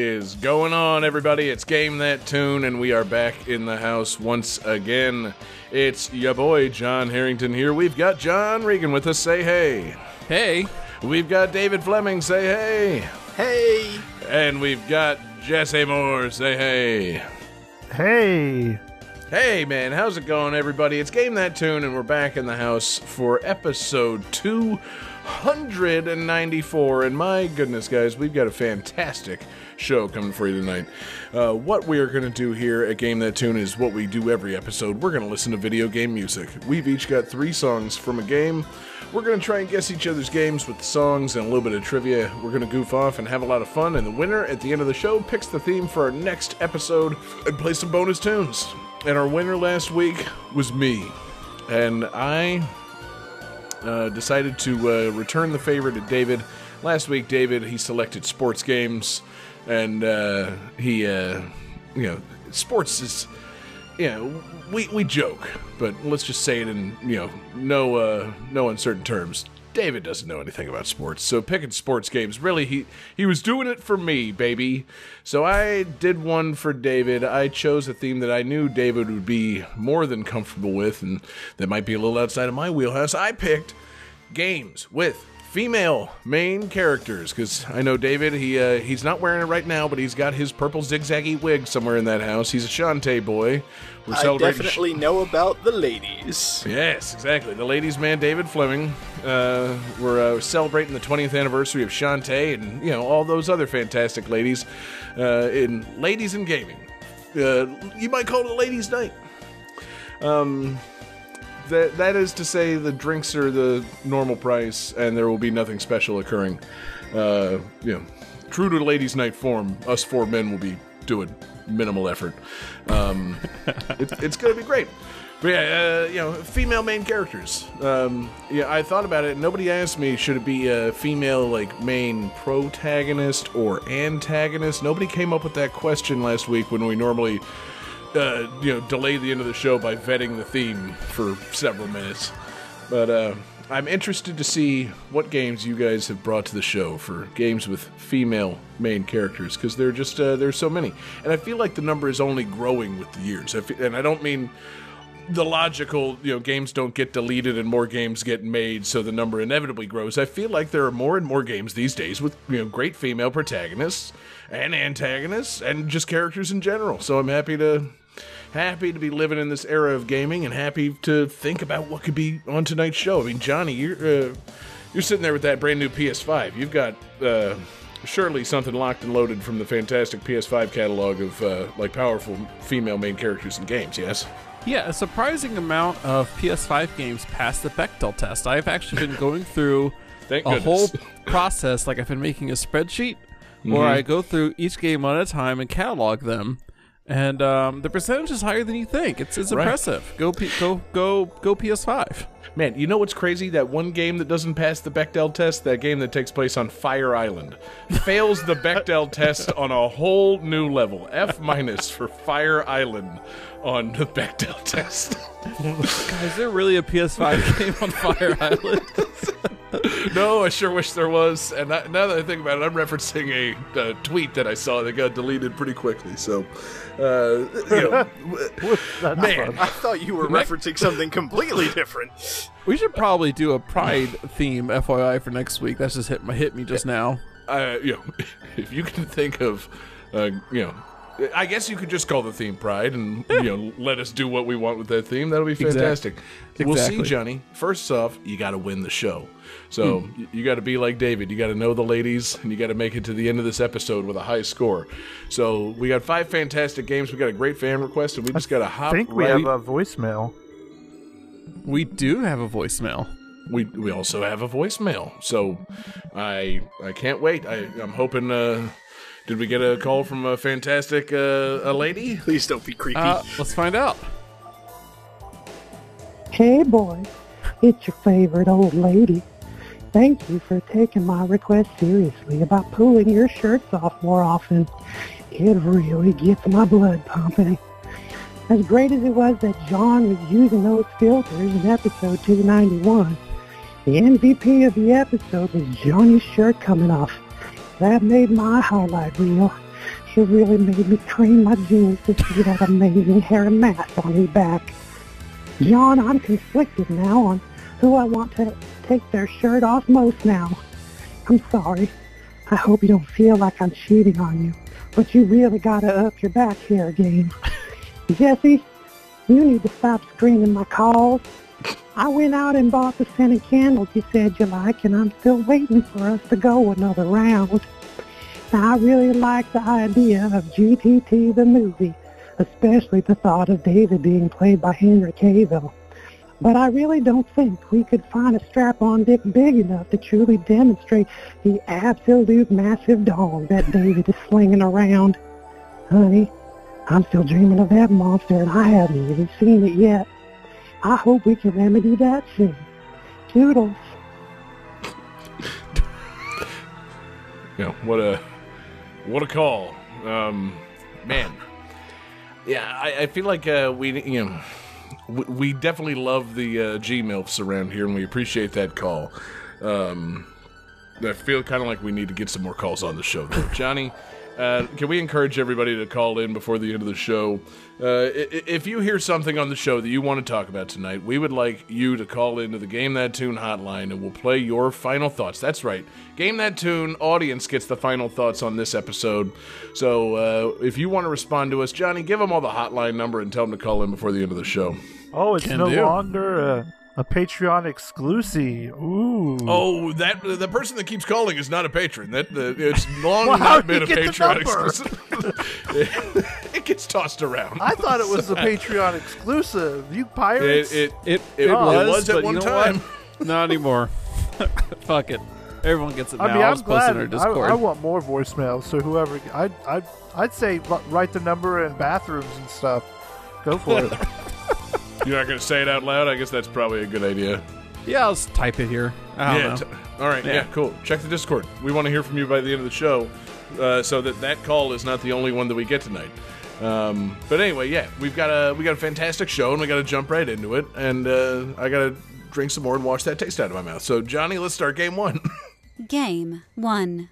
Is going on, everybody? It's Game That Tune, and we are back in the house once again. It's your boy John Harrington here. We've got John Regan with us. Say hey. Hey. We've got David Fleming. Say hey. Hey! And we've got Jesse Moore. Say hey. Hey, Hey man, how's it going, everybody? It's Game That Tune, and we're back in the house for episode 294. And my goodness, guys, we've got a fantastic show coming for you tonight. Uh, what we are going to do here at Game That Tune is what we do every episode. We're going to listen to video game music. We've each got three songs from a game. We're going to try and guess each other's games with the songs and a little bit of trivia. We're going to goof off and have a lot of fun. And the winner at the end of the show picks the theme for our next episode and play some bonus tunes. And our winner last week was me. And I uh, decided to uh, return the favor to David. Last week, David he selected sports games, and uh, he, uh, you know, sports is, you know, we we joke, but let's just say it in you know no uh, no uncertain terms. David doesn't know anything about sports, so picking sports games really he he was doing it for me, baby. So I did one for David. I chose a theme that I knew David would be more than comfortable with, and that might be a little outside of my wheelhouse. I picked games with female main characters because I know David. He uh, he's not wearing it right now, but he's got his purple zigzaggy wig somewhere in that house. He's a Shantae boy. We're I celebrating. definitely know about the ladies. Yes, exactly. The ladies' man, David Fleming. Uh, we're uh, celebrating the 20th anniversary of Shantae and, you know, all those other fantastic ladies uh, in Ladies in Gaming. Uh, you might call it a ladies' night. Um, that, that is to say, the drinks are the normal price and there will be nothing special occurring. Uh, you know, true to ladies' night form, us four men will be doing minimal effort. Um, it, it's going to be great. But yeah, uh, you know, female main characters. Um, yeah, I thought about it. Nobody asked me should it be a female like main protagonist or antagonist. Nobody came up with that question last week when we normally, uh, you know, delay the end of the show by vetting the theme for several minutes. But uh, I'm interested to see what games you guys have brought to the show for games with female main characters because there are just uh, there's so many, and I feel like the number is only growing with the years. I fe- and I don't mean the logical, you know, games don't get deleted and more games get made, so the number inevitably grows. I feel like there are more and more games these days with you know great female protagonists and antagonists and just characters in general. So I'm happy to happy to be living in this era of gaming and happy to think about what could be on tonight's show. I mean, Johnny, you're uh, you're sitting there with that brand new PS5. You've got uh, surely something locked and loaded from the fantastic PS5 catalog of uh, like powerful female main characters in games. Yes. Yeah, a surprising amount of PS5 games passed the Bechdel test. I've actually been going through Thank a goodness. whole process, like I've been making a spreadsheet Mm-hmm. where I go through each game one at a time and catalog them. And um, the percentage is higher than you think. It's it's Right. impressive. Go P- go go go PS5. Man, you know what's crazy? That one game that doesn't pass the Bechdel test, that game that takes place on Fire Island, fails the Bechdel test on a whole new level. F minus for Fire Island on the Bechdel test. Is there really a PS5 game on Fire Island? no, I sure wish there was. And I, now that I think about it, I'm referencing a, a tweet that I saw that got deleted pretty quickly. So, uh, you know, that's man, fun. I thought you were referencing something completely different. we should probably do a Pride theme, FYI, for next week. That's just hit my hit me just now. uh, you know, if you can think of, uh, you know, I guess you could just call the theme Pride and you know let us do what we want with that theme. That'll be fantastic. We'll see, Johnny. First off, you got to win the show. So y you got to be like David. You got to know the ladies, and you got to make it to the end of this episode with a high score. So we got five fantastic games. We got a great fan request, and we just got to hop. I think we right. have a voicemail. We do have a voicemail. we we also have a voicemail. So I I can't wait. I I'm hoping. Uh, did we get a call from a fantastic uh, a lady? Please don't be creepy. Uh, let's find out. Hey boy, it's your favorite old lady. Thank you for taking my request seriously about pulling your shirts off more often. It really gets my blood pumping. As great as it was that John was using those filters in episode 291, the MVP of the episode was Johnny's shirt coming off. That made my highlight reel. It really made me cream my jeans to see that amazing hair mass on his back. John, I'm conflicted now on who I want to take their shirt off most now. I'm sorry. I hope you don't feel like I'm cheating on you, but you really gotta up your back hair game. Jesse, you need to stop screening my calls. I went out and bought the scented candles you said you like, and I'm still waiting for us to go another round. Now, I really like the idea of GTT the movie, especially the thought of David being played by Henry Cavill. But I really don't think we could find a strap-on dick big enough to truly demonstrate the absolute massive dog that David is slinging around. Honey, I'm still dreaming of that monster and I haven't even seen it yet. I hope we can remedy that soon. Toodles. Know what a what a call, um, man. Yeah, I, I feel like uh, we you know we, we definitely love the uh, G milfs around here, and we appreciate that call. Um, I feel kind of like we need to get some more calls on the show, though. Johnny. Uh, can we encourage everybody to call in before the end of the show? Uh, if you hear something on the show that you want to talk about tonight, we would like you to call into the Game That Tune hotline and we'll play your final thoughts. That's right. Game That Tune audience gets the final thoughts on this episode. So uh, if you want to respond to us, Johnny, give them all the hotline number and tell them to call in before the end of the show. Oh, it's Can no do. longer a, a Patreon exclusive. Ooh. Oh, that the person that keeps calling is not a patron. That uh, it's long Well, how not been a you Patreon exclusive. it gets tossed around. I thought it was a Patreon exclusive. You pirates. It, it, It It it was, was, at but one you know time. what? Not anymore. Fuck it. Everyone gets it now. I mean, I'll I'm just post glad. in our I, Discord. I want more voicemails. So whoever, I'd, I'd, I'd say write the number in bathrooms and stuff. Go for it. You're not going to say it out loud? I guess that's probably a good idea. yeah, I'll just type it here. I don't yeah. know. t- all right. Yeah. Yeah. Cool. Check the Discord. We want to hear from you by the end of the show, uh, so that that call is not the only one that we get tonight. Um, but anyway, yeah, we've got a we got a fantastic show, and we got to jump right into it. And uh, I got to drink some more and wash that taste out of my mouth. So Johnny, let's start game one. Game 1.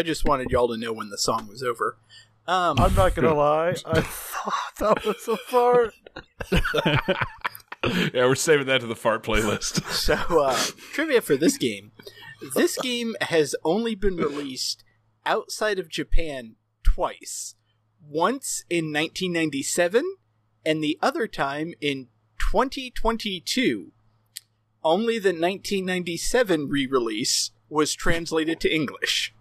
I just wanted y'all to know when the song was over. Um, I'm not gonna lie. I thought that was a fart. Yeah, we're saving that to the fart playlist. So, uh, trivia for this game. This game has only been released outside of Japan twice. Once in 1997, and the other time in 2022. Only the 1997 re release was translated to English.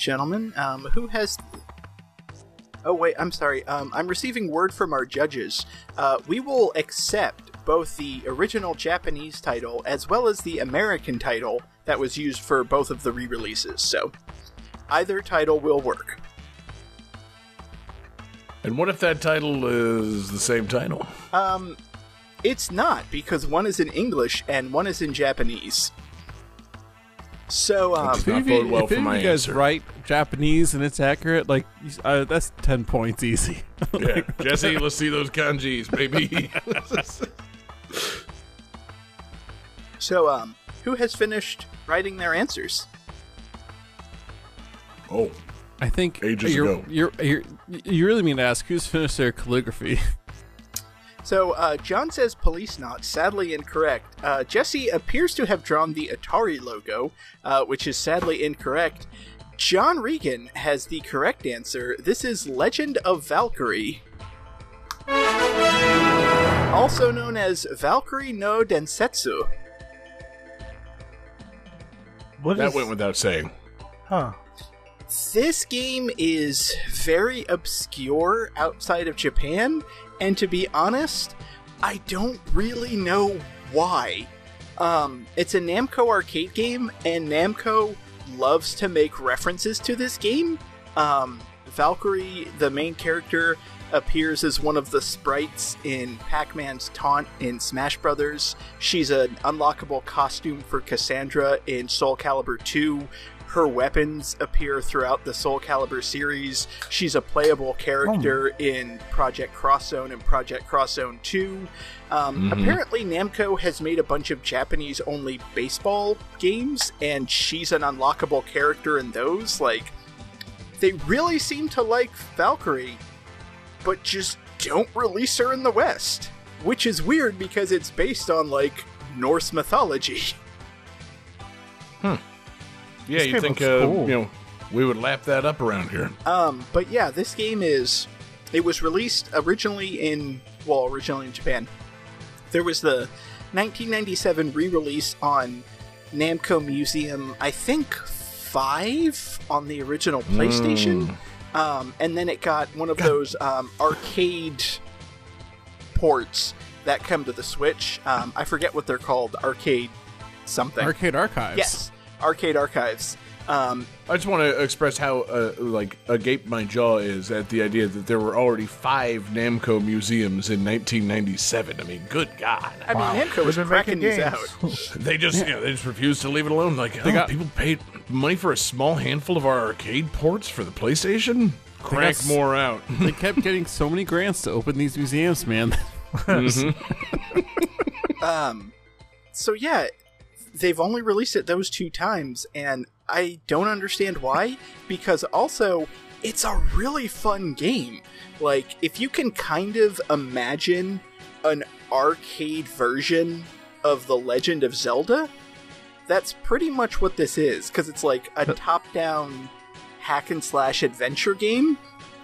Gentlemen. Um, who has? Oh wait, I'm sorry. Um, I'm receiving word from our judges. Uh, we will accept both the original Japanese title as well as the American title that was used for both of the re-releases. So, either title will work. and what if that title is the same title? Um, it's not because one is in English and one is in Japanese. So, um, Does If not any of you, bode well if for any my you guys answer. write Japanese and it's accurate, like uh, that's ten points easy. Yeah, Jesse, let's see those kanjis, baby. so um, who has finished writing their answers? oh, I think Ages you're, ago. You're, you're, you really mean to ask who's finished their calligraphy? So, uh, John says police not, sadly incorrect. Uh, Jesse appears to have drawn the Atari logo, uh, which is sadly incorrect. John Regan has the correct answer. This is Legend of Valkyrie. Also known as Valkyrie no Densetsu. What that is- went without saying. Huh. This game is very obscure outside of Japan, and to be honest, I don't really know why. Um, it's a Namco arcade game, and Namco loves to make references to this game. Um, Valkyrie, the main character, appears as one of the sprites in Pac-Man's Taunt in Smash Brothers. She's an unlockable costume for Cassandra in Soul Calibur 2. Her weapons appear throughout the Soul Calibur series. She's a playable character in Project Cross Zone and Project Cross Zone 2. Um, Apparently, Namco has made a bunch of Japanese only baseball games, and she's an unlockable character in those. Like, they really seem to like Valkyrie, but just don't release her in the West, which is weird because it's based on like Norse mythology. Yeah, you think uh, cool. you know we would lap that up around here? Um, but yeah, this game is. It was released originally in. Well, originally in Japan. There was the 1997 re release on Namco Museum, I think 5 on the original PlayStation. Um, and then it got one of those um, arcade ports that come to the Switch. Um, I forget what they're called. Arcade something. Arcade Archives. yes. Arcade Archives. Um, I just want to express how uh, like agape my jaw is at the idea that there were already five Namco museums in 1997. I mean, good God, I mean, Namco was cracking these out. they just you know they just refused to leave it alone. Like, oh, got- people paid money for a small handful of our arcade ports for the PlayStation. Crank s- more out. They kept getting so many grants to open these museums, man. Um, so yeah, they've only released it those two times, and I don't understand why. Because also, it's a really fun game. Like, if you can kind of imagine an arcade version of The Legend of Zelda, that's pretty much what this is. Because it's like a uh, top-down hack and slash adventure game.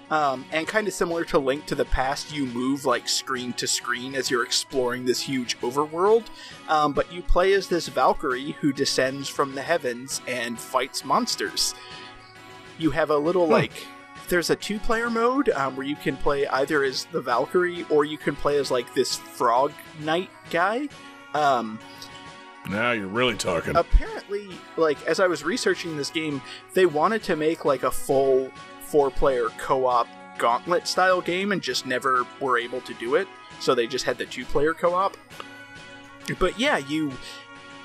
Um, and kind of similar to Link to the Past, you move like screen to screen as you're exploring this huge overworld. Um, but you play as this Valkyrie who descends from the heavens and fights monsters. You have a little like. There's a two player mode um, where you can play either as the Valkyrie or you can play as like this frog knight guy. Um, now you're really talking. apparently like as i was researching this game they wanted to make like a full four player co-op gauntlet style game and just never were able to do it so they just had the two player co-op. But yeah you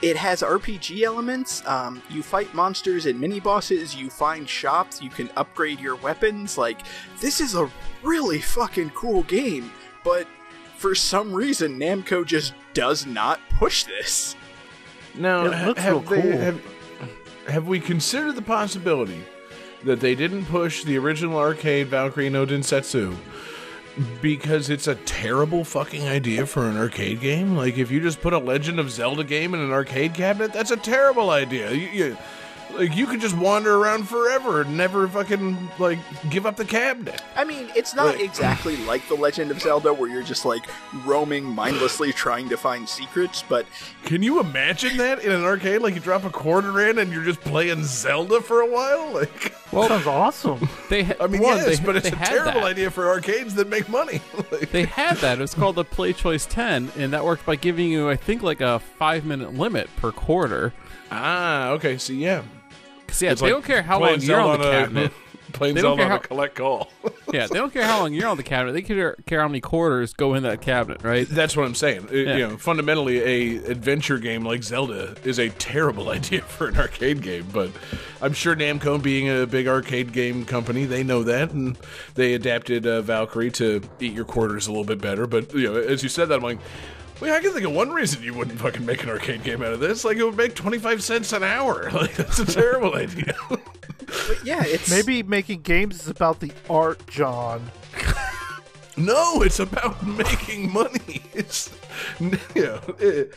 it has rpg elements um, you fight monsters and mini bosses you find shops you can upgrade your weapons like this is a really fucking cool game but for some reason namco just does not push this. Now, It looks have, real they- have, have we considered the possibility that they didn't push the original arcade Valkyrie no Densetsu because it's a terrible fucking idea for an arcade game? Like, if you just put a Legend of Zelda game in an arcade cabinet, that's a terrible idea. You, you, like, you could just wander around forever and never fucking, like, give up the cabinet. I mean, it's not Right. exactly like The Legend of Zelda where you're just like roaming mindlessly trying to find secrets, but Can you imagine that in an arcade? Like, you drop a quarter in and you're just playing Zelda for a while? Like. well, Sounds awesome. They ha- I mean, one, yes, they, but it's a terrible that. idea for arcades that make money. Like- They had that. It was called the Play Choice 10, and that worked by giving you, I think, like a five minute limit per quarter. ah, okay. So yeah, 'Cause, yeah, It's they like don't care how long you're on the cabinet. A, playing They don't care how- collect call. yeah, they don't care how long you're on the cabinet. They care, care how many quarters go in that cabinet, right? That's what I'm saying. It- Yeah. You know, fundamentally, a adventure game like Zelda is a terrible idea for an arcade game. But I'm sure Namco, being a big arcade game company, they know that, and they adapted uh, Valkyrie to eat your quarters a little bit better. But you know, as you said that, I'm like. Well, I can think of one reason you wouldn't fucking make an arcade game out of this. Like, it would make 25 cents an hour. Like, that's a terrible idea. but yeah, it's Maybe making games is about the art, John. No, it's about making money. It's you know, it,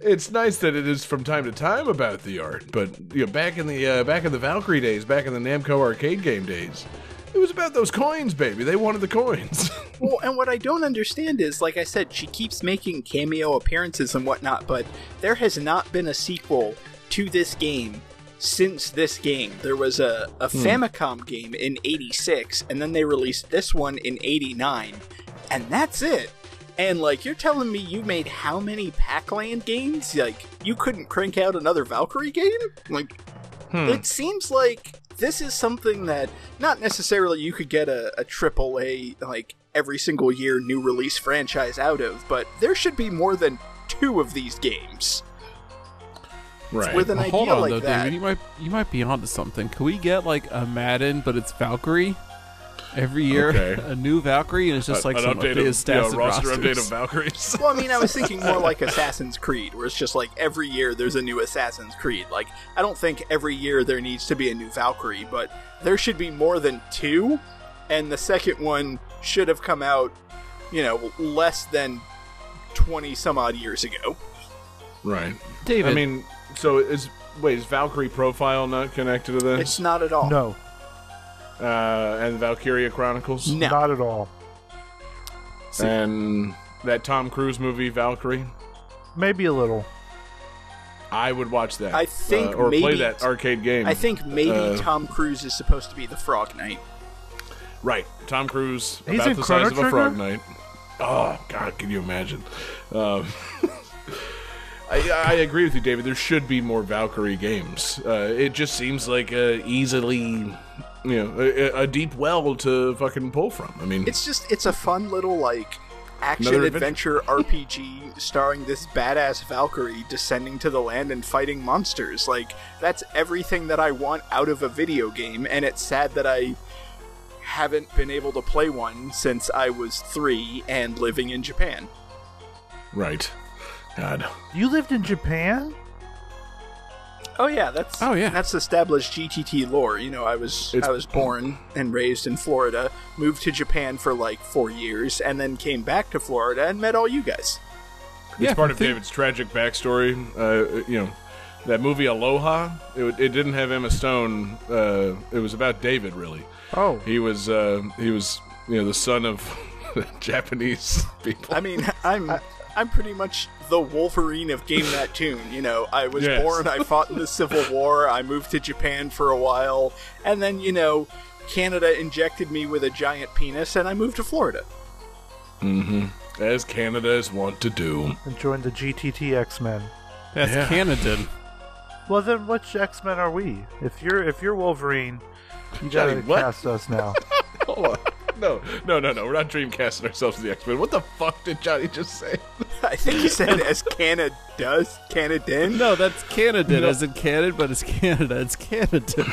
it's nice that it is from time to time about the art, but you know, back in the uh, back in the Valkyrie days, back in the Namco arcade game days, it was about those coins, baby. They wanted the coins. Well, and what I don't understand is, like I said, she keeps making cameo appearances and whatnot, but there has not been a sequel to this game since this game. There was a, a hmm. Famicom game in 86, and then they released this one in 89, and that's it. And, like, you're telling me you made how many Pac-Land games? Like, you couldn't crank out another Valkyrie game? Like, hmm. it seems like this is something that not necessarily you could get a, a triple A like every single year new release franchise out of, but there should be more than two of these games right. with an Well, idea hold on, like though, that. David. You might you might be onto something. Can we get like a Madden, but it's Valkyrie every year? Okay. A new Valkyrie, and it's just like an some update updated of, stats yeah, roster rosters. update of Valkyries. Well, I mean, I was thinking more like Assassin's Creed, where it's just like every year there's a new Assassin's Creed. Like, I don't think every year there needs to be a new Valkyrie, but there should be more than two, and the second one should have come out you know, less than 20 some odd years ago. Right. David. I mean, so is wait is Valkyrie Profile not connected to this? It's not at all. No, Uh, and Valkyria Chronicles No. not at all. and that Tom Cruise movie Valkyrie. Maybe a little. I would watch that. I think uh, or play that arcade game. I think maybe Uh, Tom Cruise is supposed to be the Frog Knight. Right, Tom Cruise He's about the Chrono size of a frog knight. Oh God, can you imagine? Um, I, I agree with you, David. There should be more Valkyrie games. Uh, it just seems like a easily, you know, a, a deep well to fucking pull from. I mean, It's just it's a fun little like action Another adventure RPG starring this badass Valkyrie descending to the land and fighting monsters. Like that's everything that I want out of a video game and it's sad that I haven't been able to play one since I was 3 and living in Japan. right. God, You lived in Japan? Oh yeah, that's Oh, yeah. that's established GTT lore. You know, I was It's- I was born and raised in Florida, moved to Japan for like 4 years and then came back to Florida and met all you guys. it's Yeah, part of think- David's tragic backstory. Uh, you know, that movie Aloha. It, it didn't have Emma Stone. Uh, it was about David, really. Oh, He was uh, he was you know the son of Japanese people. I mean, I'm I'm pretty much the Wolverine of Game That Tune. You know, I was Yes. born, I fought in the Civil War, I moved to Japan for a while, and then you know, Canada injected me with a giant penis, and I moved to Florida. Mm-hmm. As Canada is wont to do. and joined the GTT X Men. That's Yeah. Canada. Well, then which X Men are we? If you're if you're Wolverine, you Johnny, gotta what? cast us now. Hold on. No, no, no, no. We're not dreamcasting ourselves as the X Men. What the fuck did Johnny just say? I think he said as Canada does, Canadan. No, that's Canada, as in Canada, but it's Canada. It's Canada.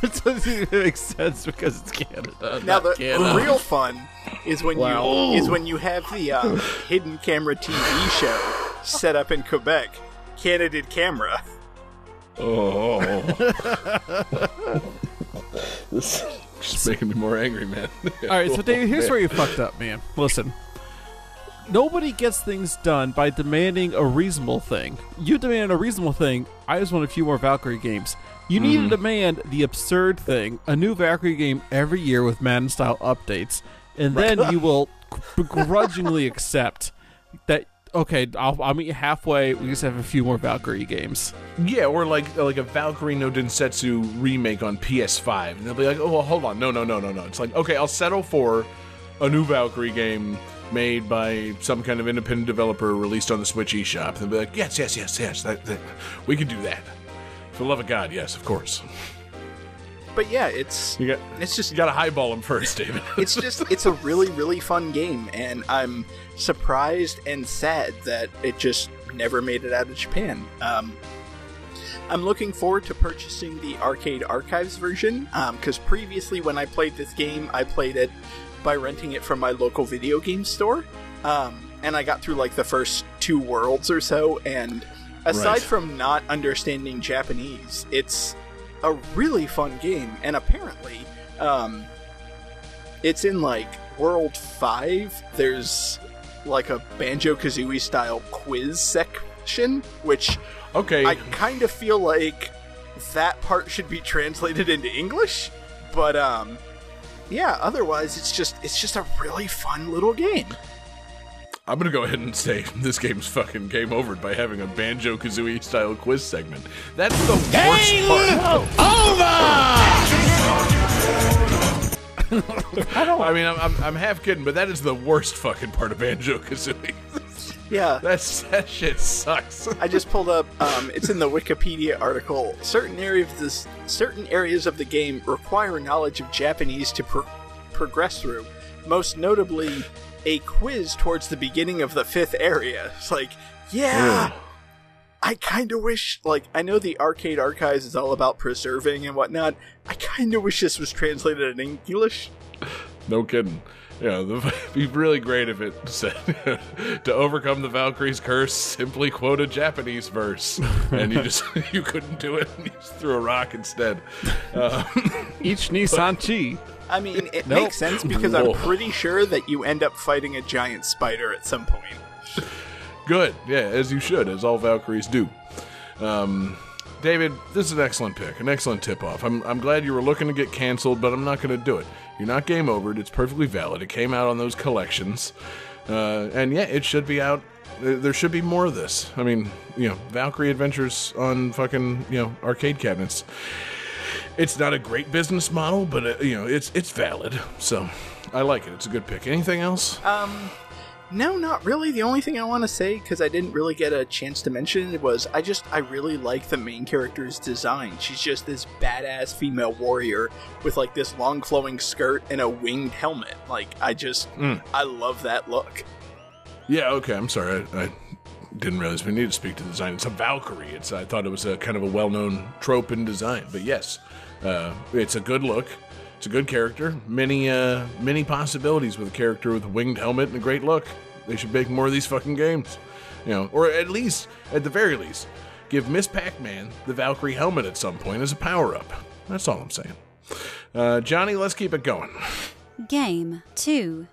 That doesn't even make sense because it's Canada. Now the Canada. real fun is when Wow. you is when you have the um, hidden camera TV show set up in Quebec, Canada camera. Oh, this is just making me more angry, man. All right, so David, here's where you fucked up, man. Listen. Nobody gets things done by demanding a reasonable thing. You demand a reasonable thing. I just want a few more Valkyrie games. You need to mm-hmm. demand the absurd thing, a new Valkyrie game every year with Madden style updates, and then you will begrudgingly accept that. Okay, I'll, I'll meet you halfway. We just have a few more Valkyrie games. Yeah, or like like a Valkyrie no Densetsu remake on PS5, and they'll be like, "Oh, well, hold on, no, no, no, no, no." It's like, okay, I'll settle for a new Valkyrie game made by some kind of independent developer released on the Switch eShop. They'll be like, "Yes, yes, yes, yes, that, that, we can do that." For the love of God, yes, of course. But yeah, it's You got it's just you got to highball him first, David. it's just it's a really really fun game and i'm surprised and sad that it just never made it out of japan um, i'm looking forward to purchasing the arcade archives version because previously when i played this game i played it by renting it from my local video game store um, and i got through like the first two worlds or so and aside Right. from not understanding japanese it's a really fun game and apparently um, it's in like World 5. There's like a Banjo Kazooie style quiz section, which Okay, I kind of feel like that part should be translated into English. But, um, yeah, otherwise it's just it's just a really fun little game. I'm gonna go ahead and say this game's fucking game over by having a Banjo Kazooie style quiz segment. That's the worst part. Over. I don't. I mean, I'm, I'm, I'm half kidding, but that is the worst fucking part of Banjo Kazooie. Yeah. That's that shit sucks. I just pulled up. Um, it's in the Wikipedia article. Certain areas of this, certain areas of the game require knowledge of Japanese to pro- progress through. Most notably, a quiz towards the beginning of the fifth area. It's like, yeah, I kind of wish. Like, I know the arcade archives is all about preserving and whatnot. I kind of wish this was translated in English. No kidding. You know, the, it'd be really great if it said to overcome the Valkyrie's curse, simply quote a Japanese verse, and you just you couldn't do it, and you just threw a rock instead. Uh, Each Nissan Chi. I mean, it Nope. makes sense because Whoa. I'm pretty sure that you end up fighting a giant spider at some point. Good, yeah, as you should, as all Valkyries do. Um, David, this is an excellent pick, an excellent tip off. I'm, I'm glad you were looking to get canceled, but I'm not going to do it. You're not game over. It's perfectly valid. It came out on those collections. Uh, and yeah, it should be out. There there should be more of this. I mean, you know, Valkyrie Adventures on fucking, you know, arcade cabinets. It's not a great business model, but, uh, you know, it's it's valid. So I like it. It's a good pick. Anything else? Um, No, not really. The only thing I want to say, because I didn't really get a chance to mention it, was I just, I really like the main character's design. She's just this badass female warrior with like this long flowing skirt and a winged helmet. Like, I just, I love that look. Yeah, okay. I'm sorry. I, I didn't realize we needed to speak to the design. It's a Valkyrie. It's I thought it was a kind of a well-known trope in design, but yes, uh, it's a good look. It's a good character. Many, uh, many possibilities with a character with a winged helmet and a great look. They should make more of these fucking games, you know, or at least, at the very least, give Miss Pac-Man the Valkyrie helmet at some point as a power-up. That's all I'm saying. Uh, Johnny, let's keep it going. Game 2.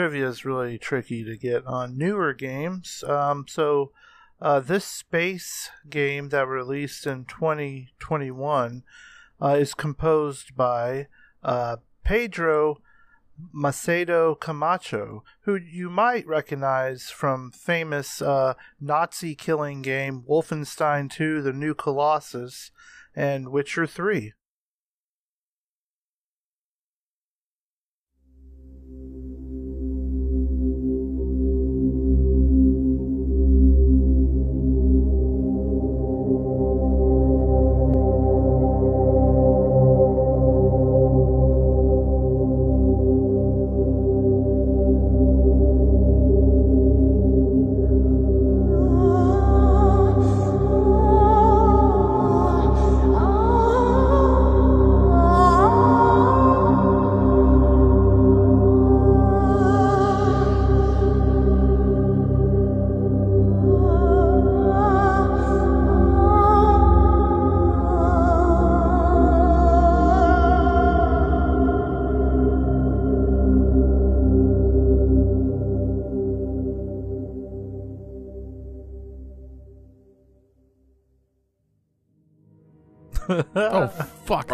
Trivia is really tricky to get on newer games. Um, so, uh, this space game that released in 2021 uh, is composed by uh, Pedro Macedo Camacho, who you might recognize from famous uh, Nazi killing game Wolfenstein 2: The New Colossus and Witcher 3.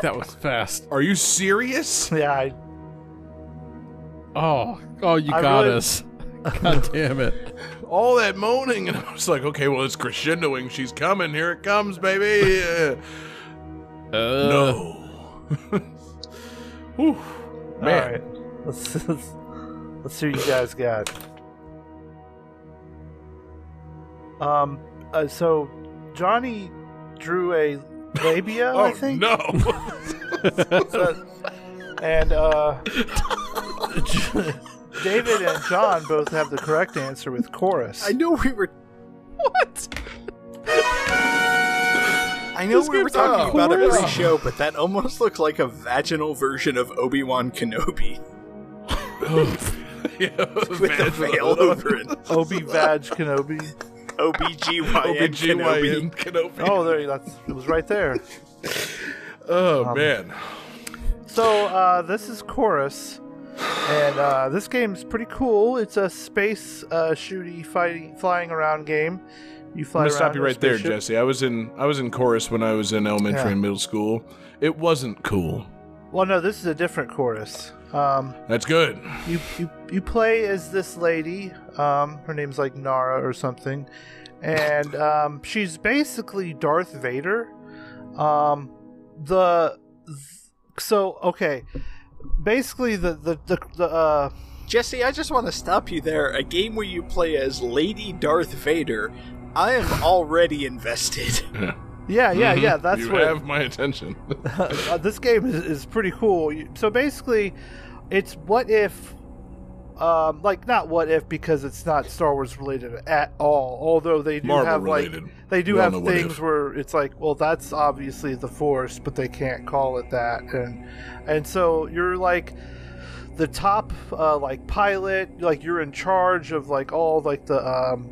That was fast. Are you serious? Yeah, I, Oh, oh, you I got really- us. God damn it. All that moaning, and I was like, okay, well, it's crescendoing. She's coming. Here it comes, baby. Uh, Uh, no. Whew. Man. all right. Let's, let's let's see what you guys got. Um, uh, so Johnny drew a labia, Oh I think. no! So- and uh, David and John both have the correct answer with chorus. I knew we were. what? I know This we were talking not about it chorus. pre-show, but that almost looks like a vaginal version of Obi Wan Kenobi yeah, with a veil over it. Obi Vag Kenobi. OBGYN OBGYN Kenobi. Oh, there, that's it was right there. Oh, Um, man. So uh, this is chorus, and uh, this game's pretty cool. It's a space uh, shooty, fighting, flying around game. You fly I'm gonna stop you right there. Jesse. I was in I was in chorus when I was in elementary Yeah. and middle school. It wasn't cool. Well, no, this is a different chorus. Um, That's good. you you you play as this lady. Um, her name's like Nara or something, and um, she's basically Darth Vader. Um, the so okay, basically the the the, the uh, Jesse, I just want to stop you there. A game where you play as Lady Darth Vader. I am already invested. yeah yeah yeah that's you what have my attention. uh, this game is, is pretty cool. So basically, it's what if, um, like not what if because it's not Star Wars related at all. Although they do Marvel have related. like they do We have things where it's like, well, that's obviously the Force, but they can't call it that, and and so you're like the top uh, like pilot, like you're in charge of like all like the um,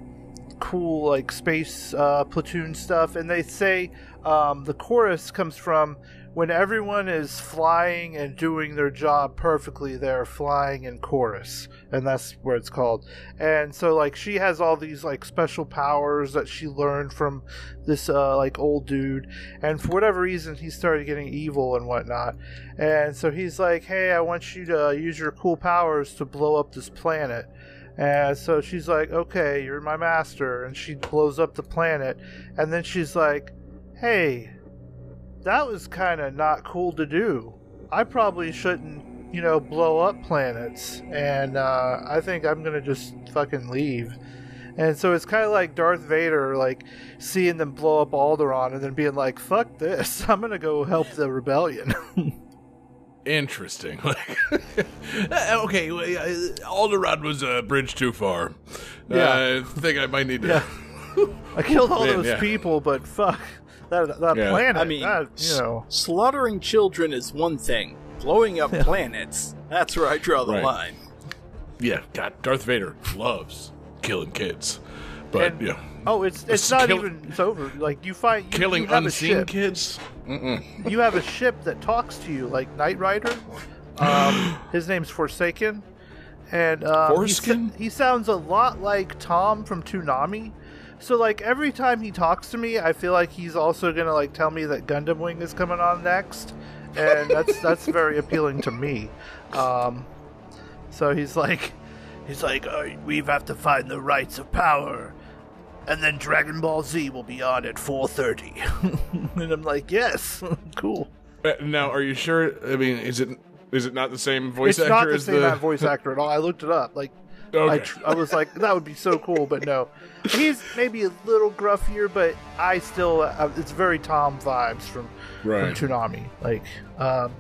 cool like space uh, platoon stuff, and they say um, the chorus comes from when everyone is flying and doing their job perfectly. They're flying in chorus, and that's where it's called. And so like she has all these like special powers that she learned from this uh, like old dude, and for whatever reason he started getting evil and whatnot. And so he's like, "Hey, I want you to use your cool powers to blow up this planet." And so she's like, okay, you're my master. And she blows up the planet. And then she's like, hey, that was kind of not cool to do. I probably shouldn't, you know, blow up planets. And uh, I think I'm going to just fucking leave. And so it's kind of like Darth Vader, like seeing them blow up Alderaan and then being like, fuck this. I'm going to go help the rebellion. Interesting. Like, okay, well, Alderaan was a bridge too far. Yeah. Uh, I think I might need to. Yeah. I killed all Man, those yeah. people, but fuck. That, that Yeah. planet, I mean, that, you know. slaughtering children is one thing. Blowing up planets, that's where I draw the Right. line. Yeah, God, Darth Vader loves killing kids, but And- yeah, Oh, it's it's It's not kill- even it's over. Like you find you, killing you unseen ship. kids. Mm-mm. You have a ship that talks to you like Knight Rider, Um, his name's Forsaken, and um, he, sa- he sounds a lot like Tom from Toonami. So like every time he talks to me, I feel like he's also gonna like tell me that Gundam Wing is coming on next, and that's that's very appealing to me. Um, so he's like, he's like, oh, we have to find the rights of power, and then Dragon Ball Z will be on at 4:30. and I'm like, yes, cool. Uh, now, are you sure? I mean, is it is it not the same voice it's actor not the as same the voice actor at all. I looked it up. Like, I, tr- I was like, that would be so cool, but no. He's maybe a little gruffier, but I still, uh, it's very Tom vibes from, Right. from Toonami. Like, um,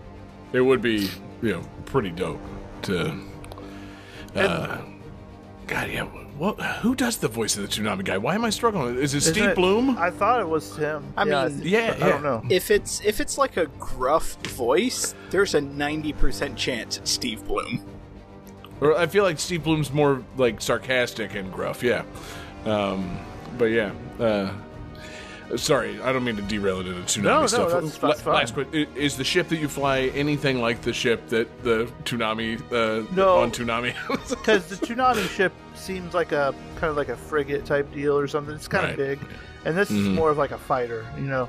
It would be, you know, pretty dope to. Uh, God, yeah. What? Who does the voice of the Toonami guy? Why am I struggling? Is it isn't Steve it- Blum? I thought it was him. I yeah, mean, th- yeah, I don't know. If it's if it's like a gruff voice, there's a ninety percent chance it's Steve Blum. Or I feel like Steve Blum's more like sarcastic and gruff. Yeah. Um, but yeah. Uh, sorry, I don't mean to derail it into Toonami No, no, stuff. that's- that's fine. Last question: Is the ship that you fly anything like the ship that the Toonami uh, No. on Toonami? Because the Toonami ship seems like a kind of like a frigate type deal or something. It's kind Right. of big, and this is Mhm. more of like a fighter, you know.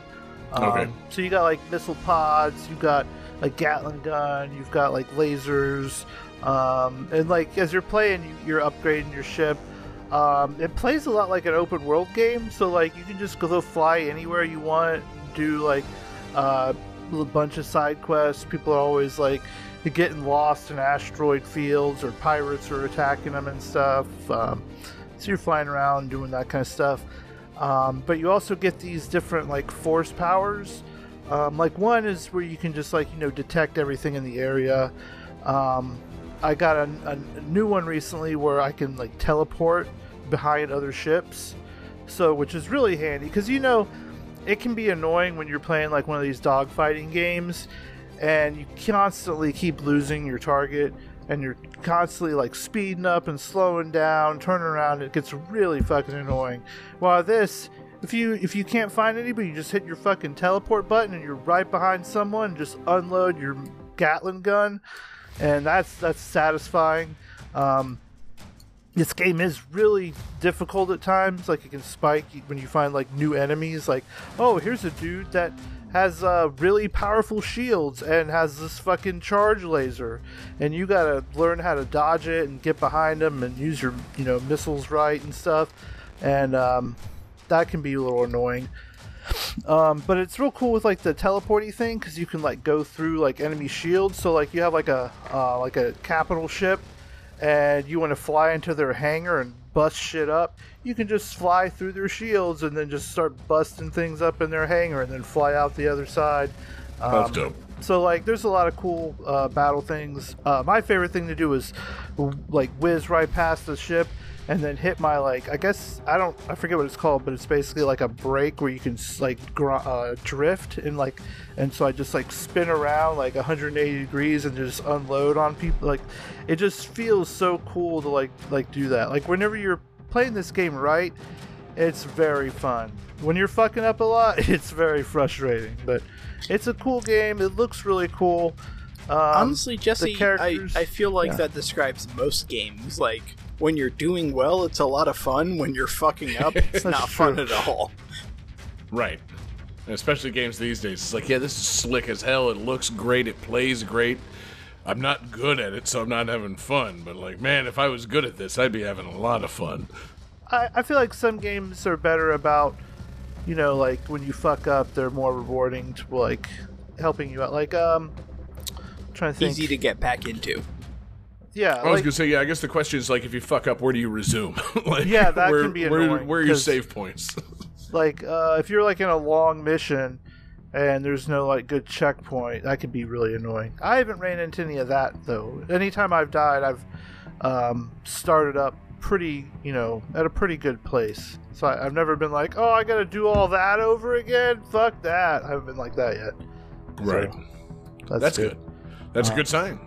Um, Okay. So you got like missile pods, you got like Gatling gun, you've got like lasers, um, and like as you're playing, you, you're upgrading your ship. Um, it plays a lot like an open world game, so like you can just go fly anywhere you want, do like uh, a bunch of side quests. People are always like getting lost in asteroid fields, or pirates are attacking them and stuff. Um, so you're flying around doing that kind of stuff. Um, but you also get these different like force powers. Um, like one is where you can just like you know detect everything in the area. Um, I got a, a new one recently where I can like teleport behind other ships, so which is really handy because you know it can be annoying when you're playing like one of these dogfighting games and you constantly keep losing your target and you're constantly like speeding up and slowing down, turning around. It gets really fucking annoying. While this, if you if you can't find anybody, you just hit your fucking teleport button and you're right behind someone. And just unload your Gatling gun, and that's that's satisfying. Um, this game is really difficult at times. Like it can spike when you find like new enemies. Like, oh, here's a dude that has uh, really powerful shields and has this fucking charge laser, and you gotta learn how to dodge it and get behind him and use your you know missiles right and stuff, and um, that can be a little annoying. Um, but it's real cool with like the teleporty thing because you can like go through like enemy shields. So like you have like a uh, like a capital ship, and you want to fly into their hangar and bust shit up. You can just fly through their shields and then just start busting things up in their hangar and then fly out the other side. That's Um, dope. So like, there's a lot of cool uh, battle things. Uh, my favorite thing to do is like whiz right past the ship and then hit my like I guess I don't I forget what it's called, but it's basically like a brake where you can like gr- uh, drift and like and so I just like spin around like 180 degrees and just unload on people. Like it just feels so cool to like like do that. Like whenever you're playing this game right, it's very fun. When you're fucking up a lot, it's very frustrating. But it's a cool game. It looks really cool. Um, Honestly, Jesse, I, I feel like yeah. that describes most games. Like, when you're doing well, it's a lot of fun. When you're fucking up, it's That's not fun at all. Right. And especially games these days. It's like, yeah, this is slick as hell. It looks great. It plays great. I'm not good at it, so I'm not having fun. But like, man, if I was good at this, I'd be having a lot of fun. I, I feel like some games are better about, you know, like when you fuck up, they're more rewarding to like helping you out. Like, um, I'm trying to think. Easy to get back into. Yeah, I was gonna say, yeah. I guess the question is like, if you fuck up, where do you resume? like, Yeah, that where, can be annoying, where are your save points? like uh, if you're like in a long mission and there's no like good checkpoint, that can be really annoying. I haven't ran into any of that though. Anytime I've died, I've um, started up pretty, you know, at a pretty good place. So I, I've never been like, oh, I got to do all that over again. Fuck that. I haven't been like that yet. right. That's, That's good. That's a good sign.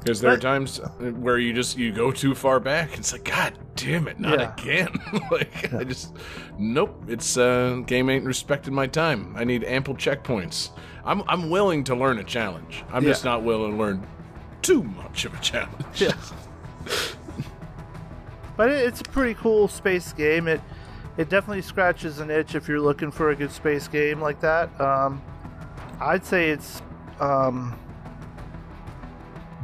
Because there are times where you just you go too far back. It's like, God damn it, not Yeah. again. like I just, nope. It's uh, game ain't respecting my time. I need ample checkpoints. I'm I'm willing to learn a challenge. I'm just not willing to learn too much of a challenge. Yeah. But it, it's a pretty cool space game. It it definitely scratches an itch if you're looking for a good space game like that. Um, I'd say it's um,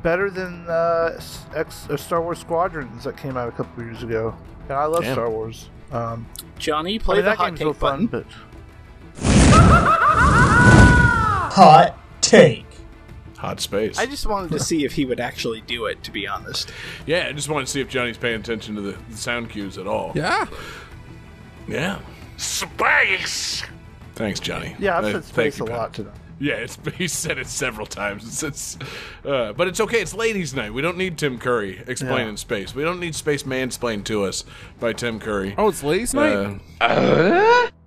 better than uh, S- X, uh, Star Wars Squadrons that came out a couple years ago. And I love Damn. Star Wars. Um, Johnny, I play mean, the that hot game's real take fun, but Hot take. Hot space. I just wanted to see if he would actually do it. To be honest, yeah, I just wanted to see if Johnny's paying attention to the, the sound cues at all. Yeah. Yeah. Space. Thanks, Johnny. yeah, I've Uh, said space a pal. lot today. Yeah, it's he said it several times. It's, it's uh, but it's okay. It's ladies' night. We don't need Tim Curry explaining Yeah. space. We don't need space mansplained to us by Tim Curry. Oh, it's ladies' night. Uh,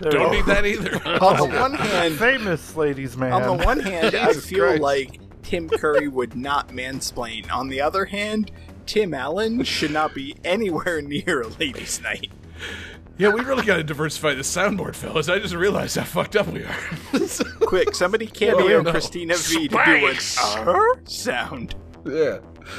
There don't we need that either. on the one hand, Famous ladies, man. on the one hand, I feel Christ. like Tim Curry would not mansplain. On the other hand, Tim Allen should not be anywhere near a ladies' night. Yeah, we really got to diversify the soundboard, fellas. I just realized how fucked up we are. Quick, somebody Oh, cameo no. Christina Vee to do an Space! "uh" sound. yeah.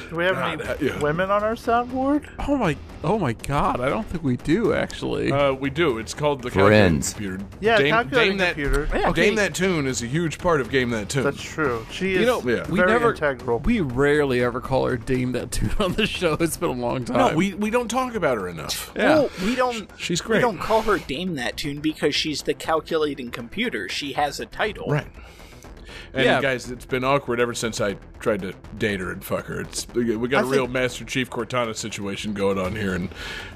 Do we have God, any uh, yeah. women on our soundboard? Oh my, oh my God! I don't think we do actually. Uh, we do. It's called the Friends. calculating computer. Yeah, Dame, calculating Dame that, computer. Yeah, Dame okay. that tune is a huge part of Game That Tune. That's true. She is you know, Yeah. we very never, integral. we rarely ever call her Dame that tune on the show. It's been a long time. no, we, we don't talk about her enough. yeah. Well, we don't. She's great. We don't call her Dame that tune because she's the calculating computer. She has a title. Right. And Yeah. guys, it's been awkward ever since I tried to date her and fuck her. It's we got a I real think- Master Chief Cortana situation going on here, and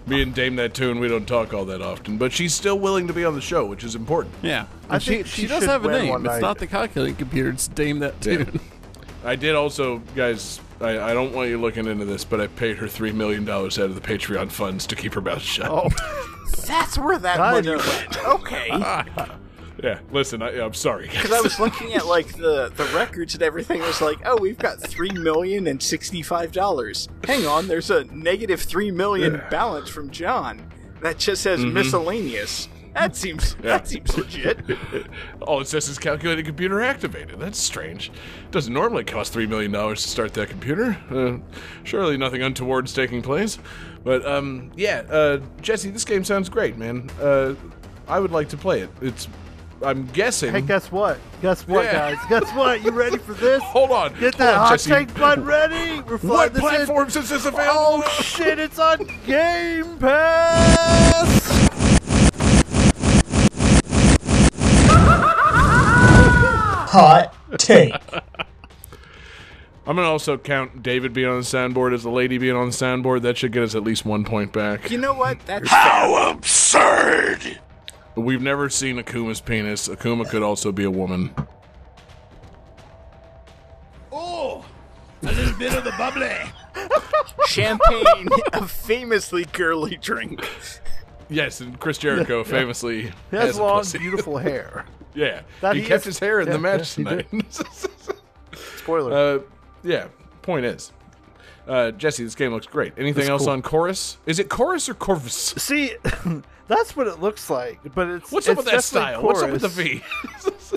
me and Dame that tune we don't talk all that often, but she's still willing to be on the show, which is important. yeah. I And she, think she, she does have a name. It's night. not the calculating computer. It's Dame that tune. I did also, guys. I, I don't want you looking into this, but I paid her three million dollars out of the Patreon funds to keep her mouth shut. Oh, That's where that money went. Okay. Ah. Yeah, listen, I, I'm sorry. Because I was looking at like the the records and everything. I was like, oh, we've got three million and sixty five dollars. Hang on, there's a negative three million balance from John. That just says Mm-hmm. miscellaneous. That seems that seems legit. All it says is calculated computer activated. That's strange. Doesn't normally cost $3 million to start that computer. Uh, surely nothing untoward's taking place. But, um, yeah, uh, Jesse, this game sounds great, man. Uh, I would like to play it. It's, I'm guessing. hey, guess what? Guess what, Yeah. guys? Guess what? You ready for this? Hold on. Get that on, hot Jesse. take button ready. We're What this in. platforms is this available? Oh shit! It's on Game Pass. Hot take. I'm gonna also count David being on the soundboard as the lady being on the soundboard. That should get us at least one point back. You know what? That's How absurd! We've never seen Akuma's penis. Akuma could also be a woman. Oh, a little bit of the bubbly. Champagne, a famously girly drink. Yes, and Chris Jericho famously He has a long, pussy. beautiful hair. Yeah, That he, he kept is- his hair in yeah, the match yeah, tonight. Spoiler. uh, yeah. Point is, uh, Jesse, this game looks great. Anything It's else cool. on Chorus? Is it Chorus or Corvus? See, that's what it looks like, but it's What's up with that definitely style? What's up with the. V?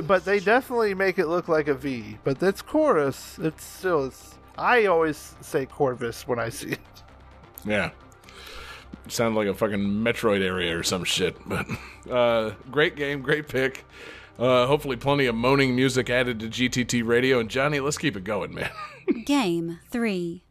but they definitely make it look like a V. But that's chorus. It's still. It's, I always say Corvus when I see it. yeah. Sound like a fucking Metroid area or some shit. But uh, great game, great pick. Uh, hopefully, plenty of moaning music added to GTT radio. And Johnny, let's keep it going, man. Game 3.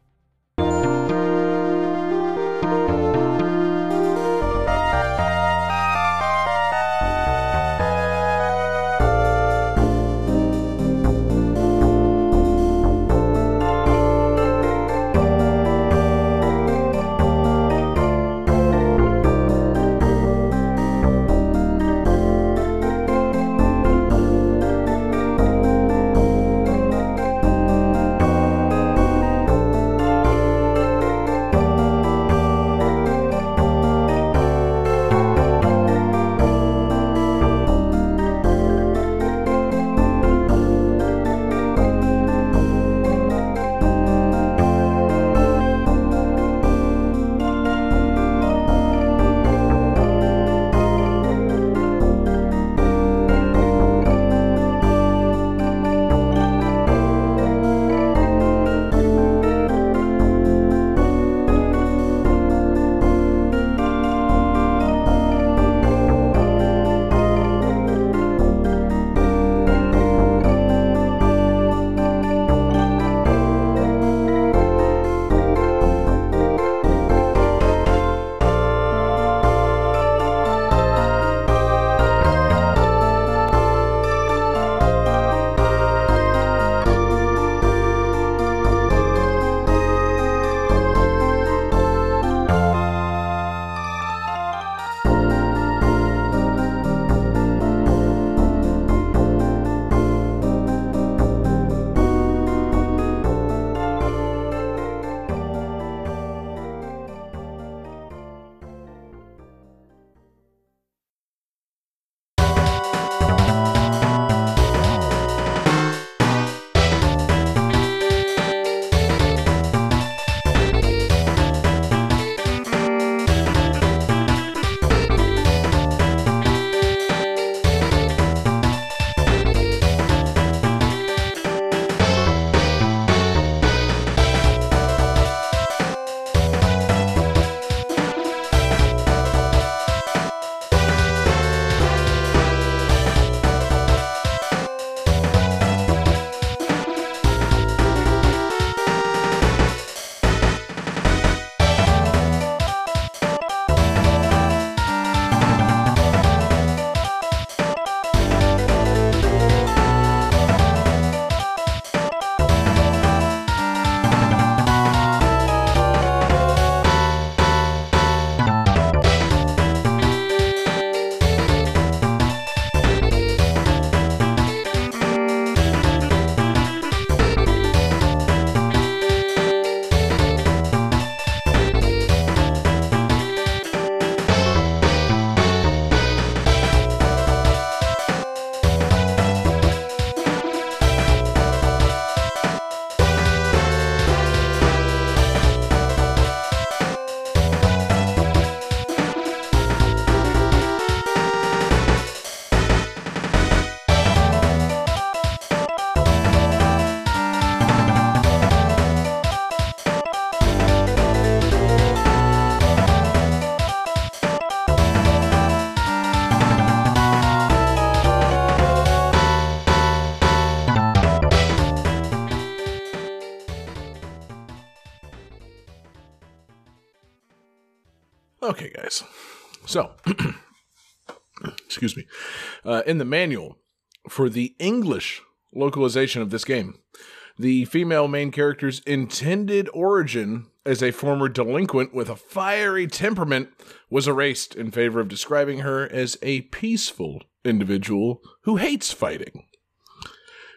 So, excuse me. Uh, in the manual for the English localization of this game, the female main character's intended origin as a former delinquent with a fiery temperament was erased in favor of describing her as a peaceful individual who hates fighting.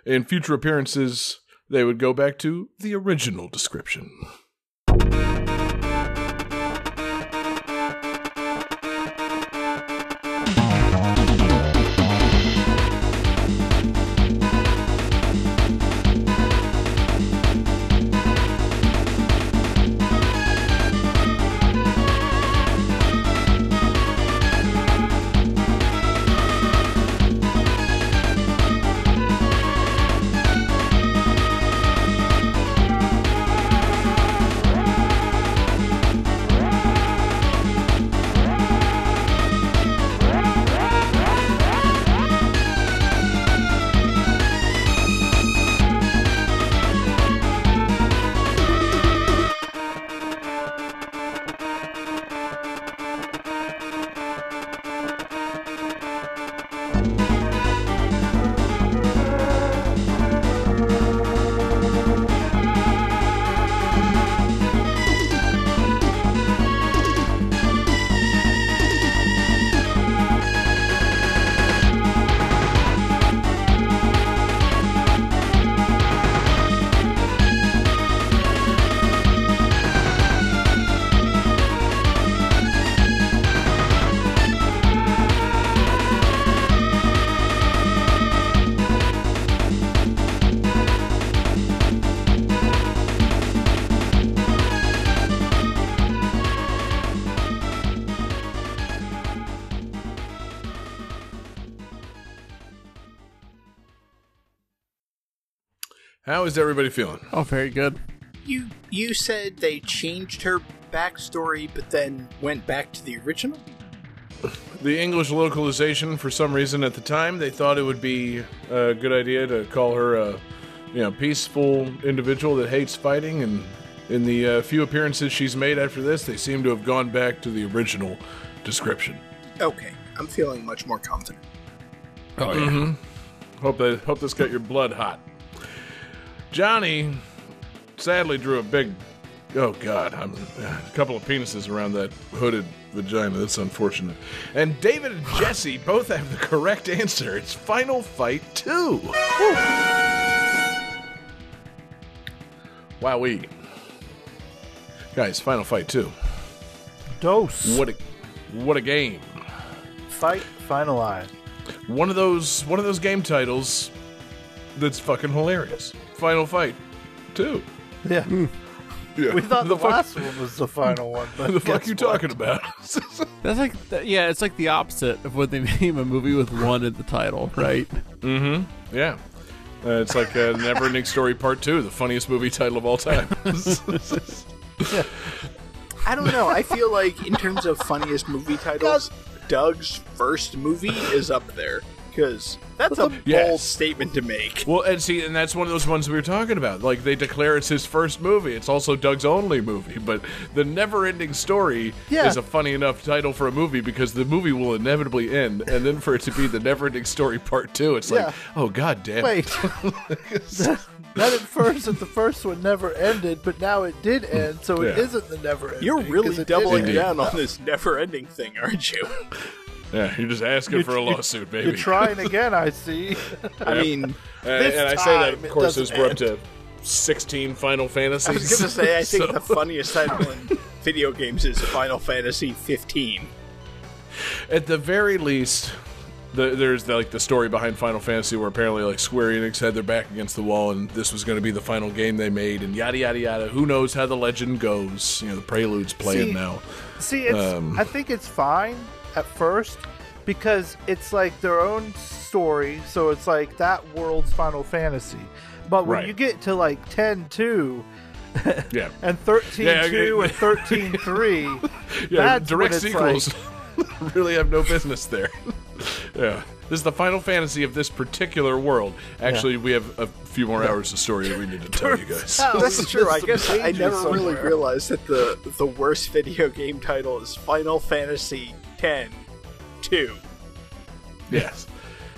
In future appearances, they would go back to the original description. Is everybody feeling? Oh, very good. You you said they changed her backstory, but then went back to the original. The English localization, for some reason at the time, they thought it would be a good idea to call her a you know, peaceful individual that hates fighting. And in the uh, few appearances she's made after this, they seem to have gone back to the original description. Okay, I'm feeling much more confident. Oh yeah. Hope that hope this got your blood hot. Johnny sadly drew a big oh god, I'm a couple of penises around that hooded vagina. That's unfortunate. And David and Jesse both have the correct answer. It's Final Fight 2. Wowee. Guys, Final Fight 2. Dose. What a what a game. Fight finalized. One of those one of those game titles that's fucking hilarious. Final Fight 2. Yeah. Yeah. We thought the, fuck- last one was the final one. But the fuck guess you what? talking about? That's like, that- yeah, it's like the opposite of when they name a movie with one in the title, right? Mm-hmm. Yeah. Uh, it's like uh, Never Ending Story Part 2, the funniest movie title of all time. I don't know. I feel like in terms of funniest movie titles, Doug's first movie is up there because that's a bold Yes. statement to make. well, and see, and that's one of those ones we were talking about. Like, they declare it's his first movie. It's also Doug's only movie. But The Never Ending Story Yeah. is a funny enough title for a movie because the movie will inevitably end. And then for it to be The Never Ending Story Part 2, it's Yeah. like, oh, god damn it. Wait. Not at first that the first one never ended, but now it did end, so it Yeah. isn't the never ending. You're really 'cause it did doubling down on this never-ending thing, aren't you? Yeah, you're just asking for a lawsuit, baby. You're trying again, I see. I mean, And, This and I say that, of course, as we're up to 16 Final Fantasies. I was gonna say I think So- the funniest title in video games is Final Fantasy 15. At the very least, the, there's the, like the story behind Final Fantasy where apparently like Square Enix had their back against the wall and this was going to be the final game they made and yada yada yada. Who knows how the legend goes? You know, the Prelude's playing See, now. See, it's, Um, I think it's fine at first because it's like their own story, so it's like that world's Final Fantasy. But when Right. you get to like 10 2 Yeah, and 13 Yeah, I 2 agree. and 13 3, yeah. that's direct when it's sequels really have no business there. yeah, This is the Final Fantasy of this particular world. Actually, we have a few more hours of story that we need to tell you guys. That's true. I guess I pages never really realized that the the worst video game title is Final Fantasy X 2. Yes.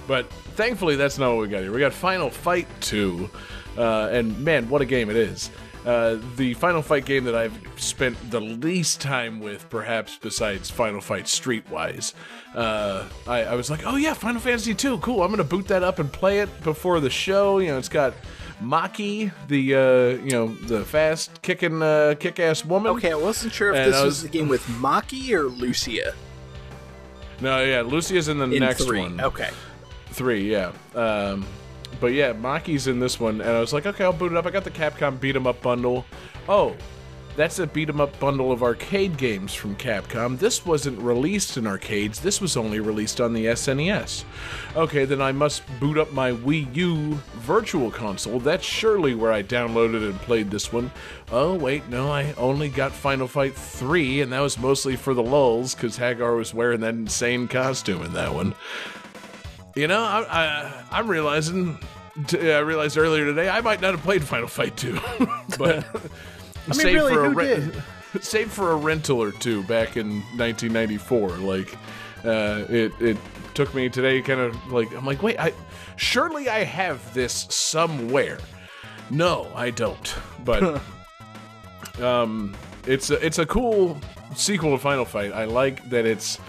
But thankfully, that's not what we got here. We got Final Fight 2. Uh, and man, what a game it is. Uh, the Final Fight game that I've spent the least time with, perhaps besides Final Fight Streetwise. Uh, I, I was like, oh yeah, Final Fantasy 2, cool. I'm going to boot that up and play it before the show. You know, it's got Maki, the uh, you know the fast kicking uh, kick ass woman. Okay, I wasn't sure if And this was, was- the game with Maki or Lucia No, yeah, Lucia's in the in next three. one. Okay. Three, yeah. Um, but yeah, Maki's in this one, and I was like, okay, I'll boot it up. I got the Capcom beat 'em up bundle. Oh, that's a beat 'em up bundle of arcade games from Capcom. This wasn't released in arcades. This was only released on the SNES. Okay, then I must boot up my Wii U Virtual Console. That's surely where I downloaded and played this one. Oh wait, no, I only got Final Fight 3, and that was mostly for the lulz because Haggar was wearing that insane costume in that one. You know, I, I, I'm realizing. I realized earlier today I might not have played Final Fight 2, but I mean, save really, for a who re- did? save for a rental or two back in 1994. Like, uh, it it took me today, kind of like I'm like, wait, I surely I have this somewhere. No, I don't. But um, it's a, it's a cool sequel to Final Fight. I like that it's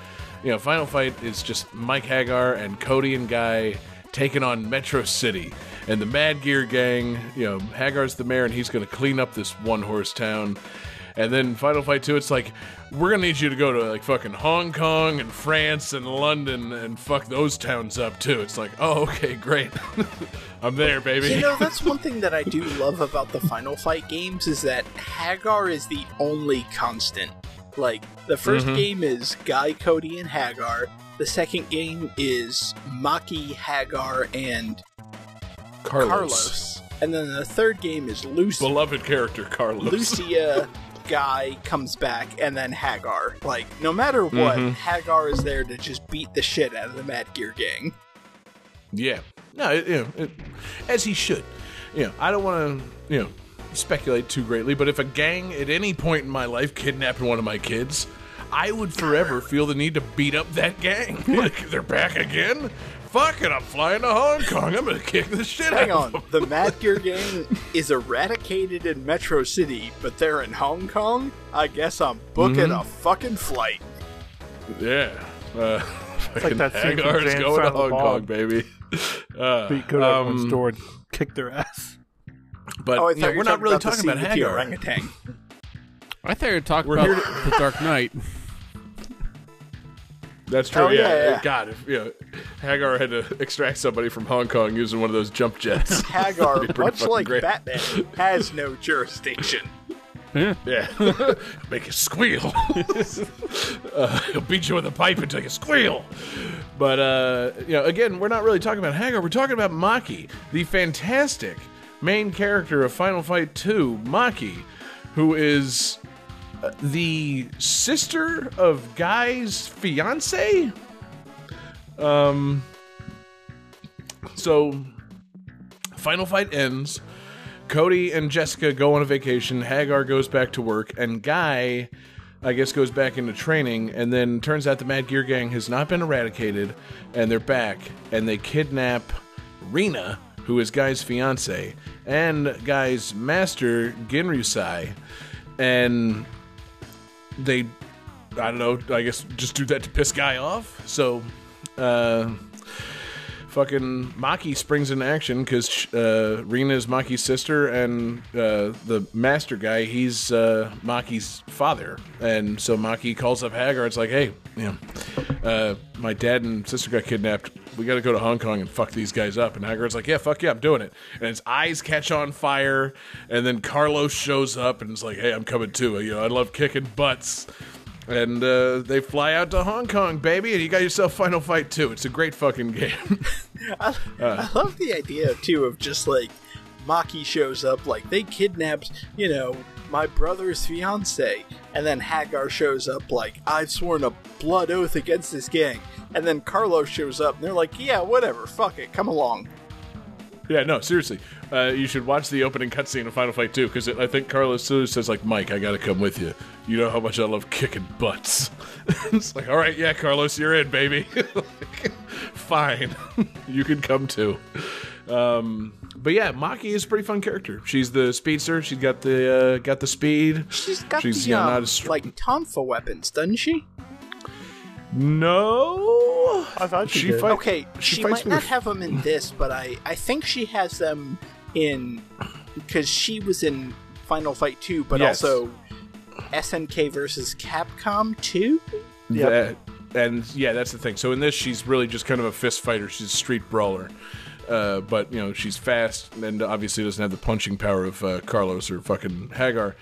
you know Final Fight is just Mike Haggar and Cody and Guy taking on Metro City and the Mad Gear Gang. You know Haggar's the mayor and he's going to clean up this one horse town. And then Final Fight 2, it's like, we're gonna need you to go to like fucking Hong Kong and France and London and fuck those towns up too. It's like, oh, okay, great. I'm there, baby. You know, that's one thing that I do love about the Final Fight games is that Haggar is the only constant. Like, the 1st mm-hmm. game is Guy, Cody, and Haggar. The second game is Maki, Haggar, and Carlos. Carlos. And then the third game is Lucy. Beloved character, Carlos. Lucia, uh, Guy comes back, and then Haggar. Like, no matter what, mm-hmm. Haggar is there to just beat the shit out of the Mad Gear Gang. Yeah. No, it, you know, it, as he should. You know, I don't want to, you know, speculate too greatly, but if a gang at any point in my life kidnapped one of my kids, I would forever feel the need to beat up that gang. like, they're back again? Fuck it, I'm flying to Hong Kong. I'm going to kick the shit Hang out of on, them. the Mad Gear Gang is eradicated in Metro City, but they're in Hong Kong? I guess I'm booking a fucking flight. Yeah. Uh, fucking that scene from Haggar's going to Hong Kong, baby. Uh, But you go to everyone's um, door and kick their ass. But Oh, I you thought know, were we're not really talking about scene with Haggar. orangutan. I thought you were talking We're about here the Dark Knight. That's true. Oh, yeah, yeah, yeah. God, if you know, Haggar had to extract somebody from Hong Kong using one of those jump jets. Haggar, That'd be pretty much like great. Batman, has no jurisdiction. Yeah, yeah. make you squeal. uh, he'll beat you with a pipe until you squeal. But uh, you know, again, we're not really talking about Haggar. We're talking about Maki, the fantastic main character of Final Fight 2, Maki, who is the sister of Guy's fiance. Um. So, Final Fight ends. Cody and Jessica go on a vacation. Haggar goes back to work, and Guy, I guess, goes back into training. And then turns out the Mad Gear Gang has not been eradicated, and they're back, and they kidnap Rena, who is Guy's fiance, and Guy's master Genryusai, and they, I don't know, I guess just do that to piss Guy off. So, uh, fucking Maki springs into action because uh, Rena is Maki's sister, and uh, the master guy, he's uh, Maki's father. And so Maki calls up Haggar. It's like, hey, you know, uh, my dad and sister got kidnapped. We got to go to Hong Kong and fuck these guys up. And Haggar's like, yeah, fuck yeah, I'm doing it. And his eyes catch on fire. And then Carlos shows up and is like, hey, I'm coming too. You know, I love kicking butts. And uh, they fly out to Hong Kong, baby, and you got yourself Final Fight 2. It's a great fucking game. I, I love the idea too of just like Maki shows up, like they kidnapped, you know, my brother's fiance. And then Haggar shows up like, I've sworn a blood oath against this gang. And then Carlos shows up and they're like, yeah, whatever, fuck it, come along. Yeah, no, seriously. Uh, you should watch the opening cutscene of Final Fight 2 because I think Carlos says, like, Mike, I gotta come with you. You know how much I love kicking butts. it's like, all right, yeah, Carlos, you're in, baby. Fine. you can come too. Um, but yeah, Maki is a pretty fun character. She's the speedster. She's got the uh, got the speed. She's got She's, the, you know, um, not str- like, tonfa weapons, doesn't she? No, I thought she she did. fight- Okay, she she, fights might not a- have them in this, but I, I think she has them in because she was in Final Fight 2, but Yes. also SNK versus Capcom 2. Yeah, and yeah, that's the thing. So in this, she's really just kind of a fist fighter. She's a street brawler. Uh, but you know she's fast and obviously doesn't have the punching power of uh, Carlos or fucking Haggar.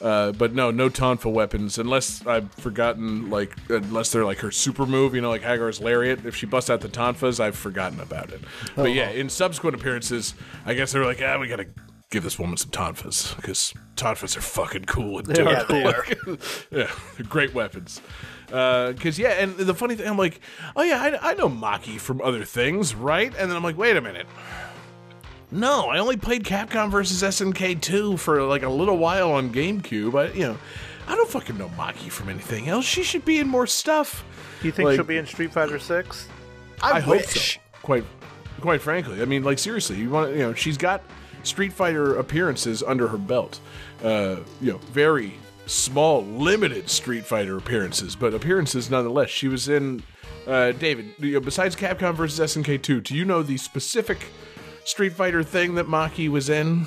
Uh, but no, no tonfa weapons unless I've forgotten. Like unless they're like her super move, you know, like Haggar's lariat. If she busts out the tonfas, I've forgotten about it. But yeah, in subsequent appearances, I guess they were like, ah, we gotta give this woman some tonfas because tonfas are fucking cool and. Yeah, yeah, great weapons. Because yeah, and the funny thing, I'm like, oh yeah, I, I know Maki from other things, right? And then I'm like, wait a minute. No, I only played Capcom versus SNK 2 for like a little while on GameCube. I, you know, I don't fucking know Maki from anything else. She should be in more stuff. Do you think Like- she'll be in Street Fighter Six? I, I hope wish. so. Quite, quite frankly, I mean, like seriously, you want you know, she's got Street Fighter appearances under her belt. Uh, you know, very small, limited Street Fighter appearances, but appearances nonetheless. She was in. Uh, David, you know, besides Capcom versus SNK 2, do you know the specific Street Fighter thing that Maki was in?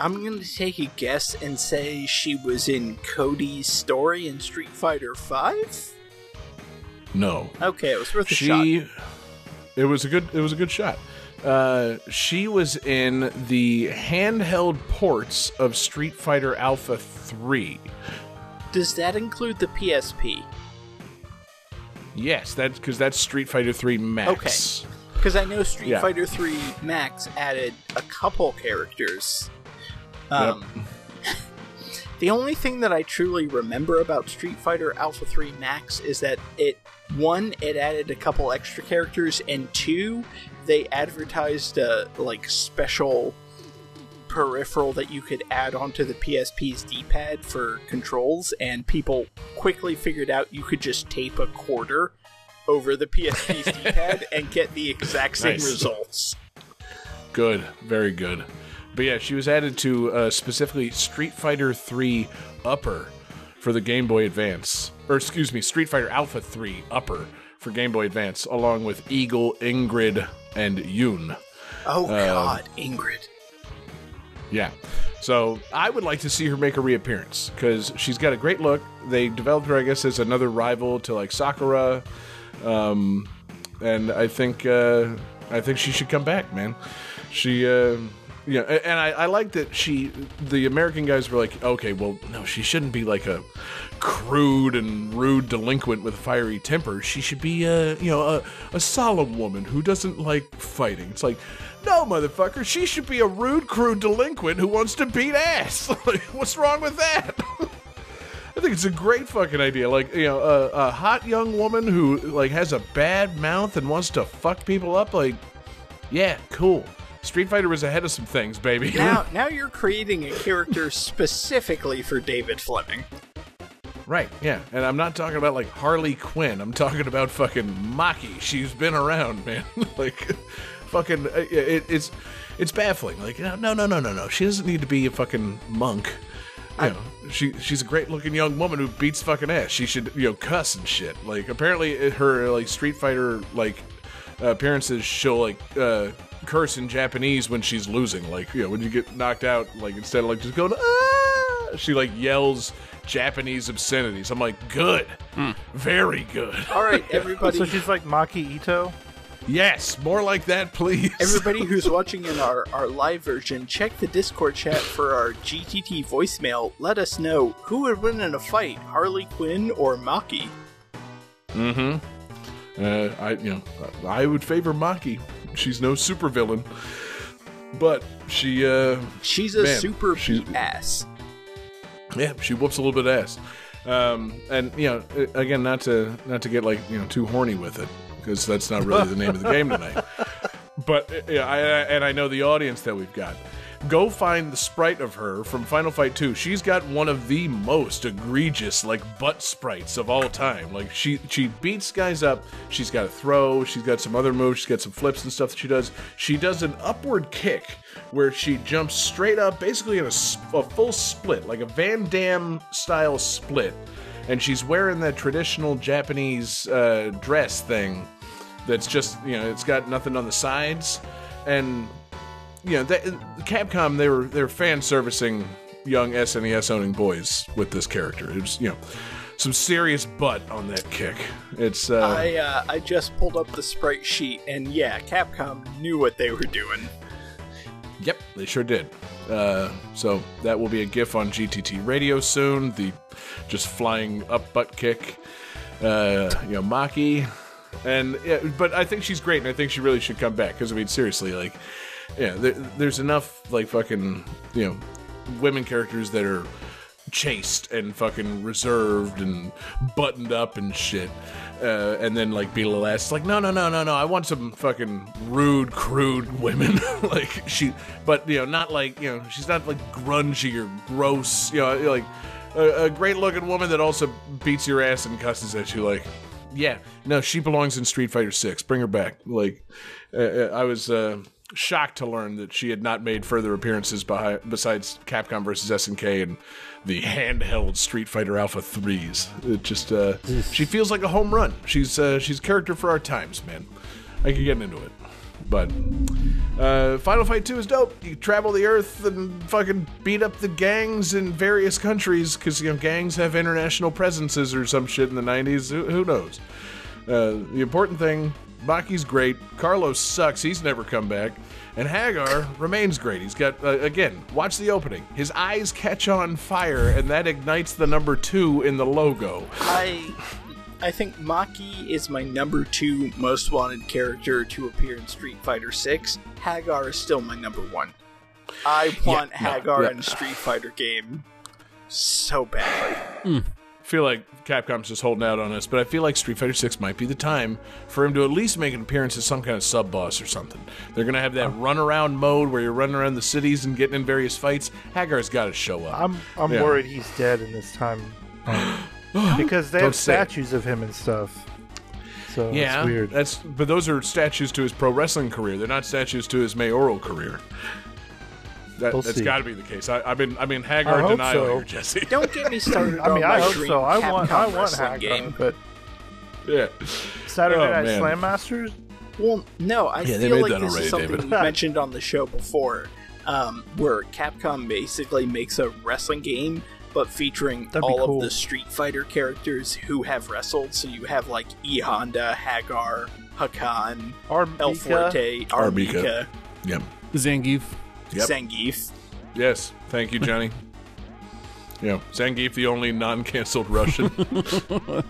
I'm gonna take a guess and say she was in Cody's story in Street Fighter 5? No. Okay, it was worth a shot. she it was a good it was a good shot uh, she was in the handheld ports of street fighter alpha 3 Does that include the PSP? yes that's because that's street fighter 3 max Okay. Because I know Street Yeah. Fighter 3 Max added a couple characters. Um, the only thing that I truly remember about Street Fighter Alpha 3 Max is that it, one, it added a couple extra characters, and two, they advertised a like special peripheral that you could add onto the PSP's D-pad for controls, and people quickly figured out you could just tape a quarter over the PSP's D-pad and get the exact same Nice. results. good very good but yeah she was added to uh, specifically street fighter 3 upper for the game boy advance or excuse me street fighter alpha 3 upper for game boy advance along with eagle ingrid and yun Oh Uh, God, Ingrid. Yeah. So I would like to see her make a reappearance because she's got a great look. They developed her, I guess, as another rival to like Sakura, um, and I think uh, I think she should come back, man. She, uh, yeah, and I, I like that she. The American guys were like, okay, well, no, she shouldn't be like a crude and rude delinquent with fiery temper. She should be a you know a, a solemn woman who doesn't like fighting. It's like. No, motherfucker. She should be a rude, crude delinquent who wants to beat ass. what's wrong with that? I think it's a great fucking idea. Like, you know, a, a hot young woman who like has a bad mouth and wants to fuck people up. Like, yeah, cool. Street Fighter was ahead of some things, baby. Now, now you're creating a character specifically for David Fleming. right? Yeah, and I'm not talking about like Harley Quinn. I'm talking about fucking Maki. She's been around, man. like, fucking, uh, it, it's it's baffling. Like, no, no, no, no, no. She doesn't need to be a fucking monk. You know, she she's a great looking young woman who beats fucking ass. She should you know cuss and shit. Like apparently her like Street Fighter like uh, appearances she'll like uh, curse in Japanese when she's losing. Like you know when you get knocked out, like instead of like just going ah, she like yells Japanese obscenities. I'm like good, very good. All right, everybody. So she's like Maki Ito. Yes, more like that, please. Everybody who's watching in our, our live version, check the Discord chat for our GTT voicemail. Let us know who would win in a fight, Harley Quinn or Maki. Mm-hmm. Uh, I you know I would favor Maki. She's no supervillain. but she uh She's a Man, super she's- ass. yeah she whoops a little bit of ass um and you know again not to not to get like you know too horny with it because that's not really the name of the game tonight but uh, yeah, I, I- and I know the audience that we've got. Go find the sprite of her from Final Fight 2. She's got one of the most egregious like butt sprites of all time. Like she she beats guys up. She's got a throw. She's got some other moves. She's got some flips and stuff that she does. She does an upward kick where she jumps straight up, basically in a full split, like a Van Damme style split. And she's wearing that traditional Japanese uh, dress thing that's just you know it's got nothing on the sides and you know that, capcom they were they were fan servicing young snes owning boys with this character it was you know some serious butt on that kick it's uh I uh, I just pulled up the sprite sheet, and yeah, Capcom knew what they were doing. Yep, they sure did. Uh, so that will be a GIF on GTT Radio soon. The just flying up butt kick, uh, you know, Maki, and yeah, but I think she's great, and I think she really should come back because I mean, seriously, like, yeah, there, there's enough like fucking you know, women characters that are chaste and fucking reserved and buttoned up and shit. Uh, and then like be little like no no no no no I want some fucking rude crude women like she but you know not like you know she's not like grungy or gross you know like a, a great looking woman that also beats your ass and cusses at you like yeah no she belongs in Street Fighter 6 bring her back like uh, uh, I was uh, shocked to learn that she had not made further appearances behi- besides Capcom versus SNK and the handheld Street Fighter Alpha 3s. It just uh, she feels like a home run. She's uh, she's a character for our times, man. I could get into it. But uh, Final Fight 2 is dope. You travel the earth and fucking beat up the gangs in various countries because you know gangs have international presences or some shit in the 90s. Who, who knows? Uh, the important thing, Maki's great. Carlos sucks. He's never come back. And Haggar remains great. He's got, uh, again, watch the opening. His eyes catch on fire, and that ignites the number two in the logo. I I think Maki is my number two most wanted character to appear in Street Fighter Six. Haggar is still my number one. I want no, Haggar yeah. in a Street Fighter game so badly. I feel like Capcom's just holding out on us, but I feel like Street Fighter 6 might be the time for him to at least make an appearance as some kind of sub boss or something. They're gonna have that run around mode where you're running around the cities and getting in various fights. Haggar's got to show up. I'm I'm Yeah. worried he's dead in this time because they have statues of him and stuff. So yeah, it's weird. that's but those are statues to his pro wrestling career. They're not statues to his mayoral career. That, We'll that's see. got to be the case. I, I've been I mean I Haggar hope denial so. here, Jesse. Don't get me started I mean, on I my hope dream so. I Capcom want I want Haggar, game. but yeah. Saturday Oh, Night man. Slam Masters. Well, no, I Yeah, feel like this already, is something David. we mentioned on the show before, um, where Capcom basically makes a wrestling game, but featuring That'd all cool. of the Street Fighter characters who have wrestled. So you have like E Honda, Haggar, Hakan, El Armika. Fuerte, Armika. R. Mika, Yep. Zangief. Yep. Zangief. Yes. Thank you, Johnny. yeah, Zangief, the only non-canceled Russian.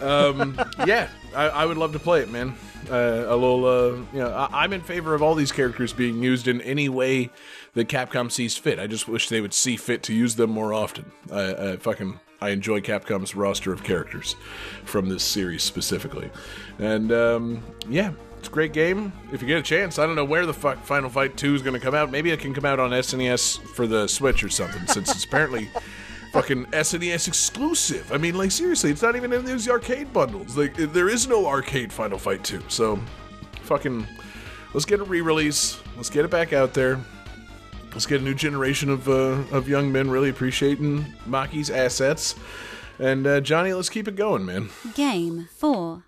um, yeah, I, I would love to play it, man. Uh, a little, uh, you know, I, I'm in favor of all these characters being used in any way that Capcom sees fit. I just wish they would see fit to use them more often. I, I fucking, I enjoy Capcom's roster of characters from this series specifically, and um, yeah. It's a great game. If you get a chance, I don't know where the fuck Final Fight 2 is going to come out. Maybe it can come out on SNES for the Switch or something, since it's apparently fucking SNES exclusive. I mean, like seriously, it's not even in these arcade bundles. Like there is no arcade Final Fight 2. So, fucking, let's get a re-release. Let's get it back out there. Let's get a new generation of uh, of young men really appreciating Maki's assets. And uh, Johnny, let's keep it going, man. Game 4.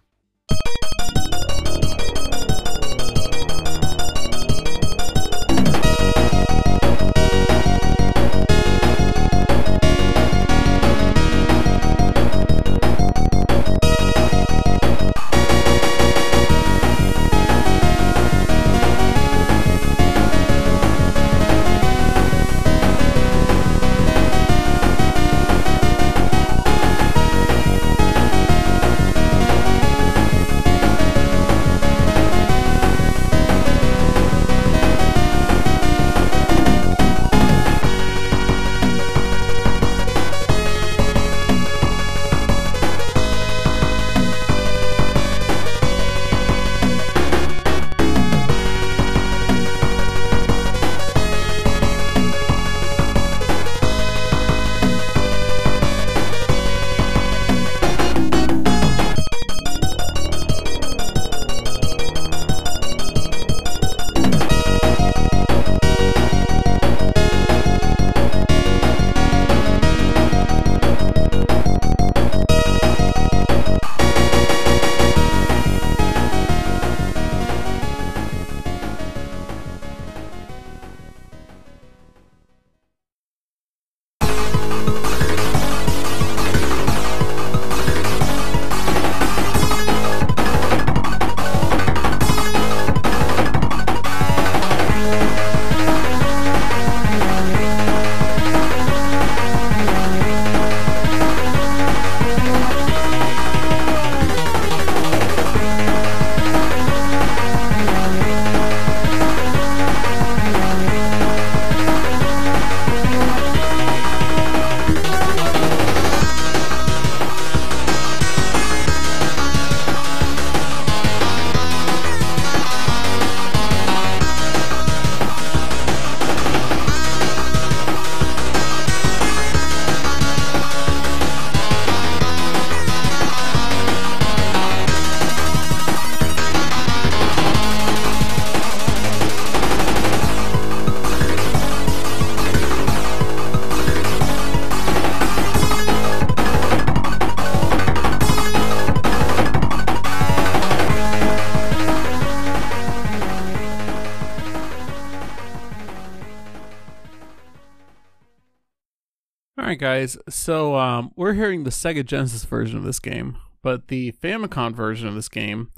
Guys. So um, we're hearing the Sega Genesis version of this game, but the Famicom version of this game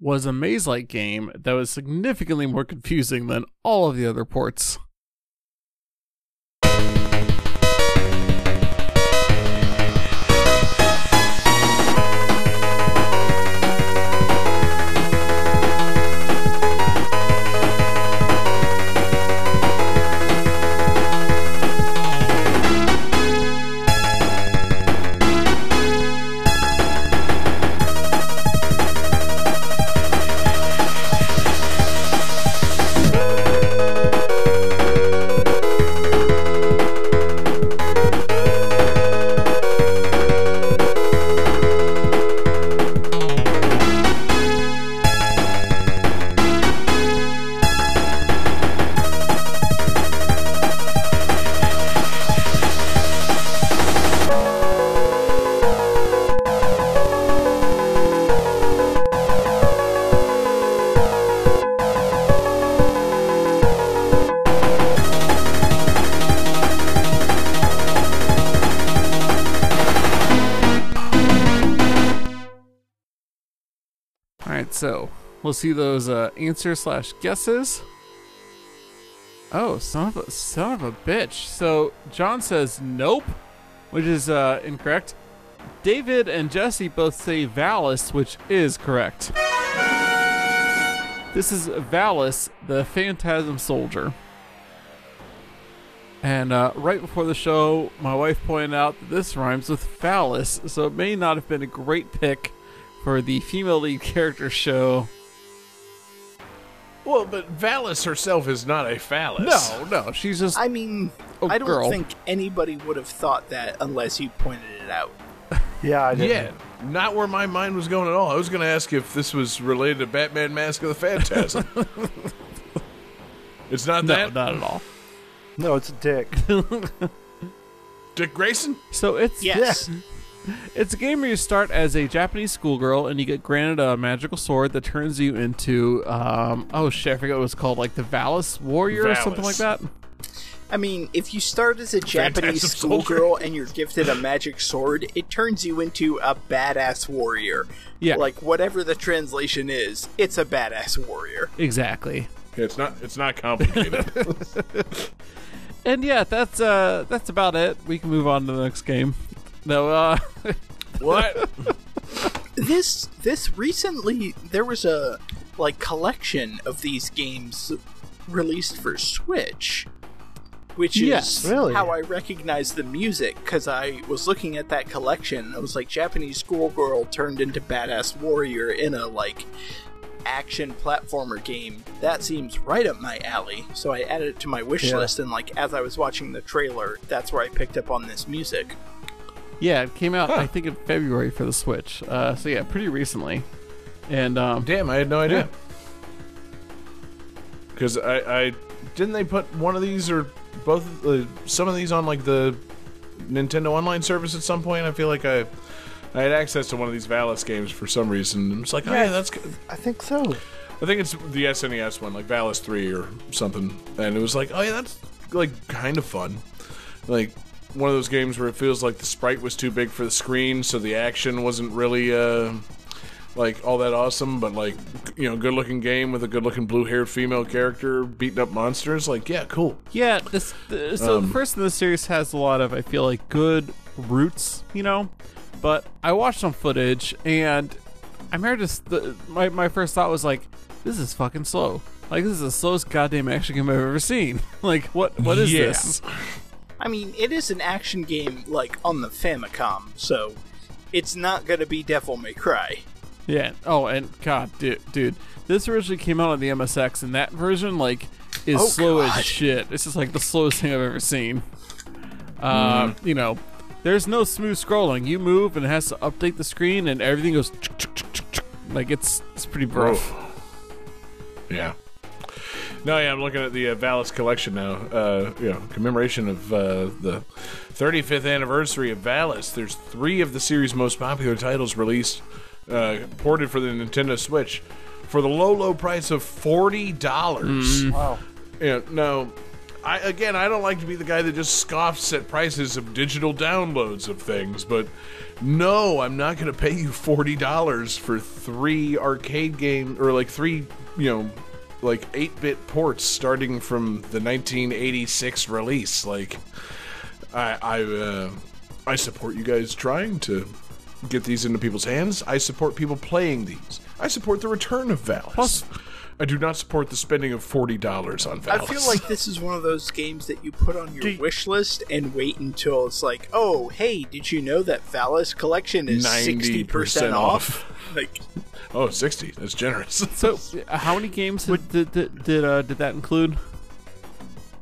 was a maze-like game that was significantly more confusing than all of the other ports. We'll see those uh, answers slash guesses. Oh, son of a son of a bitch! So John says nope, which is uh, incorrect. David and Jesse both say Valis, which is correct. This is Valis, the Phantasm Soldier. And uh, right before the show, my wife pointed out that this rhymes with phallus, so it may not have been a great pick for the female lead character show. Well, but Valis herself is not a phallus. No, no, she's just I mean, Oh, I don't girl. think anybody would have thought that unless you pointed it out. Yeah, I did. Yeah, not where my mind was going at all. I was going to ask if this was related to Batman Mask of the Phantasm. it's not no, that. not at all. No, it's a dick. Dick Grayson? So it's Yes. It's a game where you start as a Japanese schoolgirl and you get granted a magical sword that turns you into um oh shit, I forget what it was called, like the Valis warrior or something like that. I mean, if you start as a Japanese Phantasm schoolgirl and you're gifted a magic sword, it turns you into a badass warrior. Yeah. Like whatever the translation is, it's a badass warrior. Exactly. It's not. It's not complicated. And yeah, that's uh that's about it. We can move on to the next game. No, uh what? This this recently there was a like collection of these games released for Switch. Which Yes. is Really? how I recognized the music because I was looking at that collection. and I was like, Japanese schoolgirl turned into badass warrior in a like action platformer game. That seems right up my alley. So I added it to my wish Yeah. list, and like as I was watching the trailer, that's where I picked up on this music. Yeah, it came out I think in February for the Switch. Uh so yeah, pretty recently. And um Damn, I had no idea. Because I, I didn't they put one of these or both uh, some of these on like the Nintendo Online service at some point. I feel like I I had access to one of these Valis games for some reason. I'm just like, oh yeah, that's. good. I think so. I think it's the SNES one, like Valis Three or something. And it was like, oh yeah, that's like kind of fun. Like one of those games where it feels like the sprite was too big for the screen, so the action wasn't really uh, like all that awesome. But like you know, good looking game with a good looking blue haired female character beating up monsters. Like yeah, cool. Yeah, this th- so Um, the first in the series has a lot of I feel like good roots, you know. But I watched some footage and I remember just the, my my first thought was like, this is fucking slow. Like this is the slowest goddamn action game I've ever seen. like what what is Yeah. this? I mean, it is an action game like on the Famicom, so it's not gonna be Devil May Cry. Yeah. Oh, and God, dude, dude, this originally came out on the MSX, and that version like is Oh, slow God. as shit. It's just like the slowest thing I've ever seen. Um, you know, there's no smooth scrolling. You move, and it has to update the screen, and everything goes like it's it's pretty rough. Yeah. No, yeah, I'm looking at the uh, Valis collection now. Uh, you know, commemoration of uh, the 35th anniversary of Valis. There's three of the series' most popular titles released, uh, ported for the Nintendo Switch, for the low, low price of forty dollars. Wow. Yeah, no, I again, I don't like to be the guy that just scoffs at prices of digital downloads of things, but no, I'm not going to pay you forty dollars for three arcade game or like three, you know, like eight bit ports starting from the 1986 release. Like, I I uh, I support you guys trying to get these into people's hands. I support people playing these. I support the return of Valis. Plus- I do not support the spending of forty dollars on Valis. I feel like this is one of those games that you put on your you- wish list and wait until it's like, oh, hey, did you know that Valis collection is 60% 90% off? like, oh 60 That's generous. So, uh, how many games did did did, did, uh, did that include?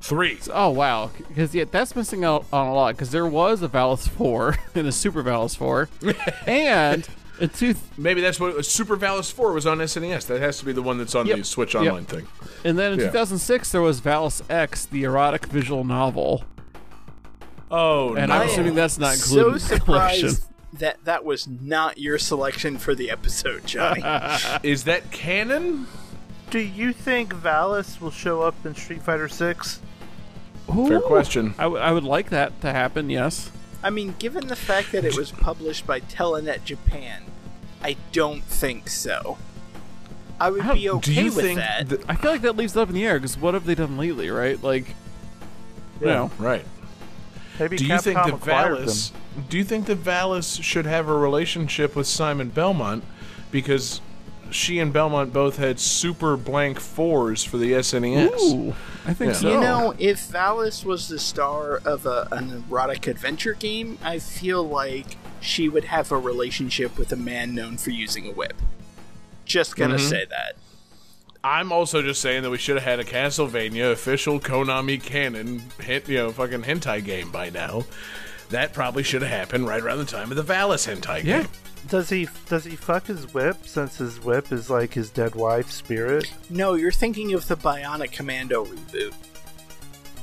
Three. Oh wow, because yeah, that's missing out on a lot. Because there was a Valis four and a Super Valis four, and a two, Maybe that's what Super Valis Four was on SNES. That has to be the one that's on Yep. the Switch Yep. Online thing. and then in Yeah. 2006 there was Valis X, the erotic visual novel, Oh and no! I'm assuming that's not so included in the collection. surprised that that was not your selection for the episode, Johnny. Is that canon? Do you think Valis will show up in Street Fighter Six? Fair question. I, w- I would like that to happen. Yes. I mean, given the fact that it was published by Telenet Japan, I don't think so. I would How- be Do okay you with think? that. th- I feel like that leaves it up in the air because what have they done lately, right? Like, you know, right. Maybe Do you think that acquired Valis? them. Do you think that Valis should have a relationship with Simon Belmont because she and Belmont both had super blank fours for the SNES? ooh, I think Yeah. so. You know, if Valis was the star of a, an erotic adventure game, I feel like she would have a relationship with a man known for using a whip. Just gonna Mm-hmm. say that. I'm also just saying that we should have had a Castlevania official Konami canon hit, you know, fucking hentai game by now. That probably should have happened right around the time of the Valis hentai Yeah. game. Does he does he fuck his whip since his whip is like his dead wife's spirit? No, you're thinking of the Bionic Commando reboot.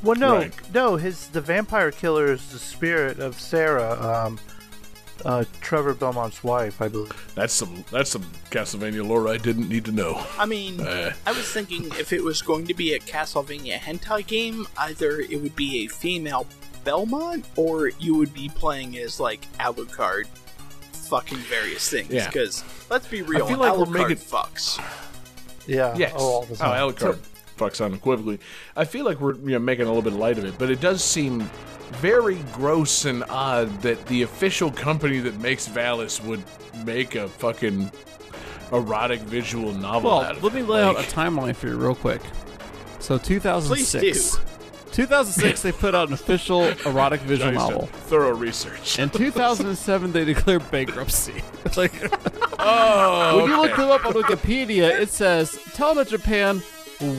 Well, no, Right. no. His the vampire killer is the spirit of Sarah, um, uh, Trevor Belmont's wife, I believe. That's some that's some Castlevania lore I didn't need to know. I mean, Uh. I was thinking if it was going to be a Castlevania hentai game, either it would be a female Belmont or you would be playing as like Alucard fucking various things. Yeah. Because let's be real, I feel like we're Alucard making- fucks. Yeah. Yes. Oh, all the Oh, time. Alucard fucks unequivocally. I feel like we're you know, making a little bit light of it, but it does seem very gross and odd that the official company that makes Valis would make a fucking erotic visual novel Well, out of let me it. lay out a timeline for you real quick. So 2006. Please 2006, they put out an official erotic visual Johnny's done novel. Thorough research. In 2007, they declared bankruptcy. like, oh, when you look okay. them up on Wikipedia, it says Telenet Japan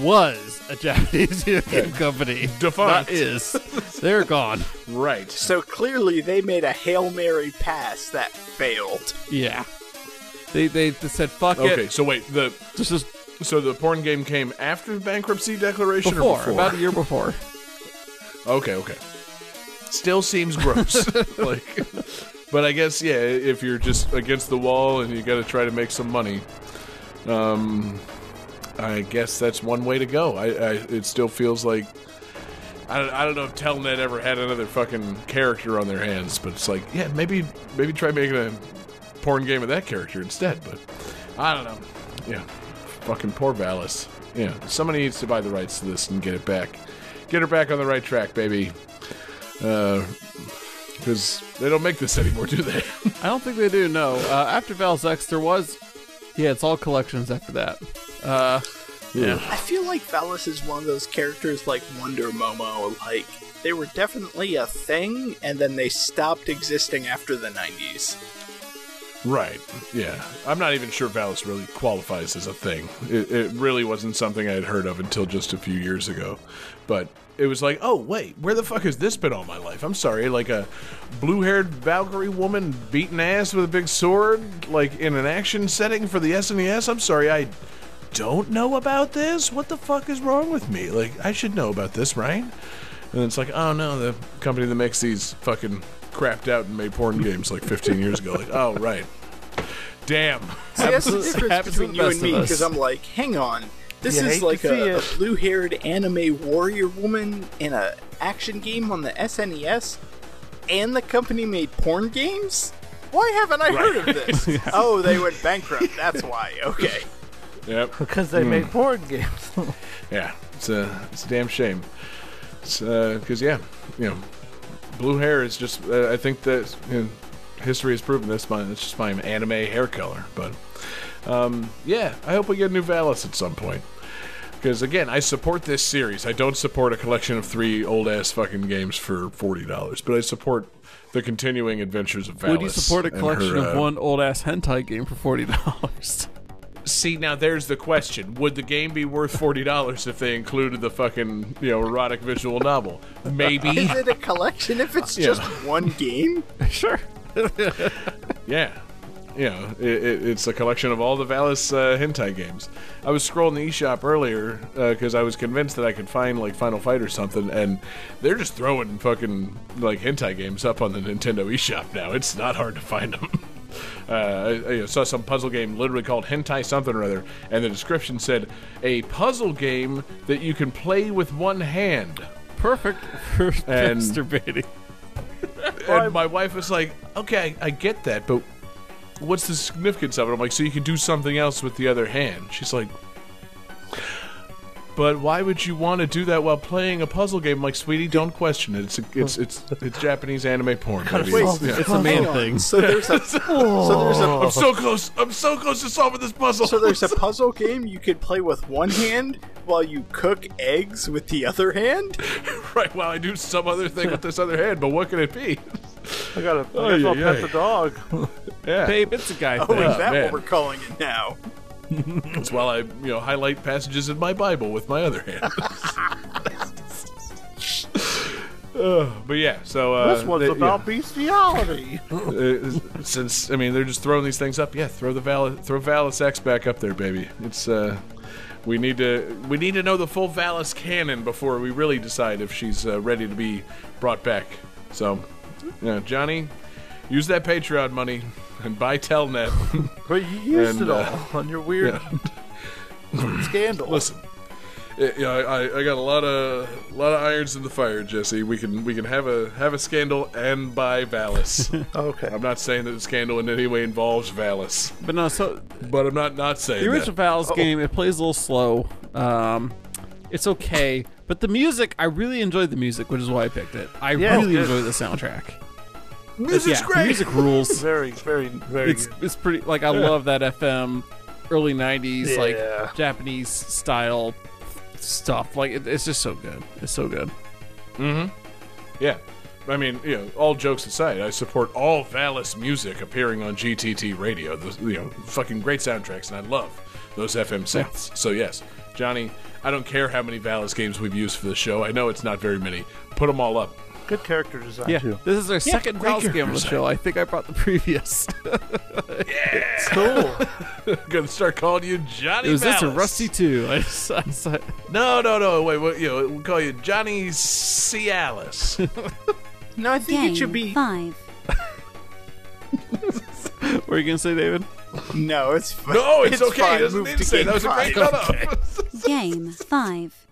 was a Japanese video game company. Defunct. Not is. They're gone. right. So clearly they made a Hail Mary pass that failed. Yeah. They they, they said fuck it. Okay, it. so wait, the This is so the porn game came after the bankruptcy declaration before, or before? about a year before. Okay, okay. Still seems gross. like, but I guess yeah, if you're just against the wall and you got to try to make some money, um, I guess that's one way to go. I, I it still feels like I don't, I don't know if Telenet ever had another fucking character on their hands, but it's like yeah, maybe maybe try making a porn game of that character instead. But I don't know. Yeah, fucking poor Valis. Yeah, somebody needs to buy the rights to this and get it back. Get her back on the right track, baby. Because they don't make this anymore, do they? I don't think they do. No. Uh, after Valis X, there was. Yeah, it's all collections after that. Uh, yeah. I feel like Valis is one of those characters like Wonder Momo, like they were definitely a thing and then they stopped existing after the 90s. Right. Yeah. I'm not even sure Valis really qualifies as a thing. It, it really wasn't something I had heard of until just a few years ago. But it was like, oh, wait, where the fuck has this been all my life? I'm sorry. Like a blue haired Valkyrie woman beating ass with a big sword, like in an action setting for the SNES? I'm sorry. I don't know about this? What the fuck is wrong with me? Like, I should know about this, right? And it's like, oh no, the company that makes these fucking crapped out and made porn games like 15 years ago. Like, oh, right. Damn. See, that's the difference between you and me because I'm like, hang on, This You is like a, a blue-haired anime warrior woman in a action game on the SNES, and the company made porn games. Why haven't I heard of this? Oh, they went bankrupt. That's why. Okay. Yep. because they made porn games. Yeah. It's a it's a damn shame. It's because yeah, you know, blue hair is just. Uh, I think that you know, history has proven this. My it's just my anime hair color. But um, yeah, I hope we get a new Valis at some point. Because again, I support this series. I don't support a collection of three old ass fucking games for forty dollars, but I support the continuing adventures of Valis. Would you support a collection her, of uh, one old ass hentai game for forty dollars? See, now there's the question: Would the game be worth forty dollars if they included the fucking you know erotic visual novel? Maybe. Is it a collection if it's Yeah. just one game? sure. Yeah. You know, it, it, it's a collection of all the Valis uh, hentai games. I was scrolling the eShop earlier because I was convinced that I could find like Final Fight or something, and they're just throwing fucking like hentai games up on the Nintendo eShop now. It's not hard to find them. Uh, I, I saw some puzzle game literally called Hentai something or other, and the description said a puzzle game that you can play with one hand. Perfect for And- masturbating. And my wife was like, "Okay, I get that, but what's the significance of it?" I'm like, "So you can do something else with the other hand." She's like, "But why would you want to do that while playing a puzzle game?" I'm like, "Sweetie, don't question it. It's it's it's it's Japanese anime porn." baby. Wait, Yeah. It's a man thing. So there's a so there's a I'm so close. I'm so close to solving this puzzle. so there's a puzzle game you could play with one hand while you cook eggs with the other hand. right. Well, I do some other thing with this other hand, but what can it be? I gotta, I Oh, guess I'll yeah, pet yeah. the dog. Yeah, Babe, it's a guy Oh, thing. is that man. what we're calling it now? that's while I you know highlight passages in my Bible with my other hand. Uh, but yeah, so uh, this one's they- about yeah. bestiality. uh, since I mean they're just throwing these things up. Yeah, throw the Val throw Valis X back up there, baby. It's uh, we need to we need to know the full Valis canon before we really decide if she's uh, ready to be brought back. So, yeah, Johnny, use that Patreon money and buy Telenet. but you used And, it uh, all on your weird scandal. Listen. Yeah, yeah, I, I got a lot of lot of irons in the fire, Jesse. We can we can have a have a scandal and buy Valis. Okay. I'm not saying that the scandal in any way involves Valis, But no, so but I'm not not saying the that. original Valis game, it plays a little slow. Um, it's okay, but the music, I really enjoyed the music, which is why I picked it. I Yeah, really enjoyed the soundtrack. Music's yeah, great. music rules. Very, very, very. it's it's pretty like I love that FM early '90s Yeah. like Japanese style stuff. Like it, it's just so good. It's so good. Mm-hmm. Yeah. I mean, you know, all jokes aside, I support all Valis music appearing on GTT radio. Those, you know, fucking great soundtracks, and I love those FM synths. So yes, Johnny, I don't care how many Valis games we've used for the show. I know it's not very many. Put them all up. Good character design Yeah, too. this is our second great Valis game on the character show. I think I brought the previous. It's cool. Gonna start calling you Johnny. it was this or Rusty too? I just, I just- No, no, no. Wait, what, you know, we'll call you Johnny Cialis. No, I think Game it should be. 5. what are you gonna say, David? No, it's fine. no, it's, okay. fine. It doesn't need to say. That was a great. five. No, no. Game 5.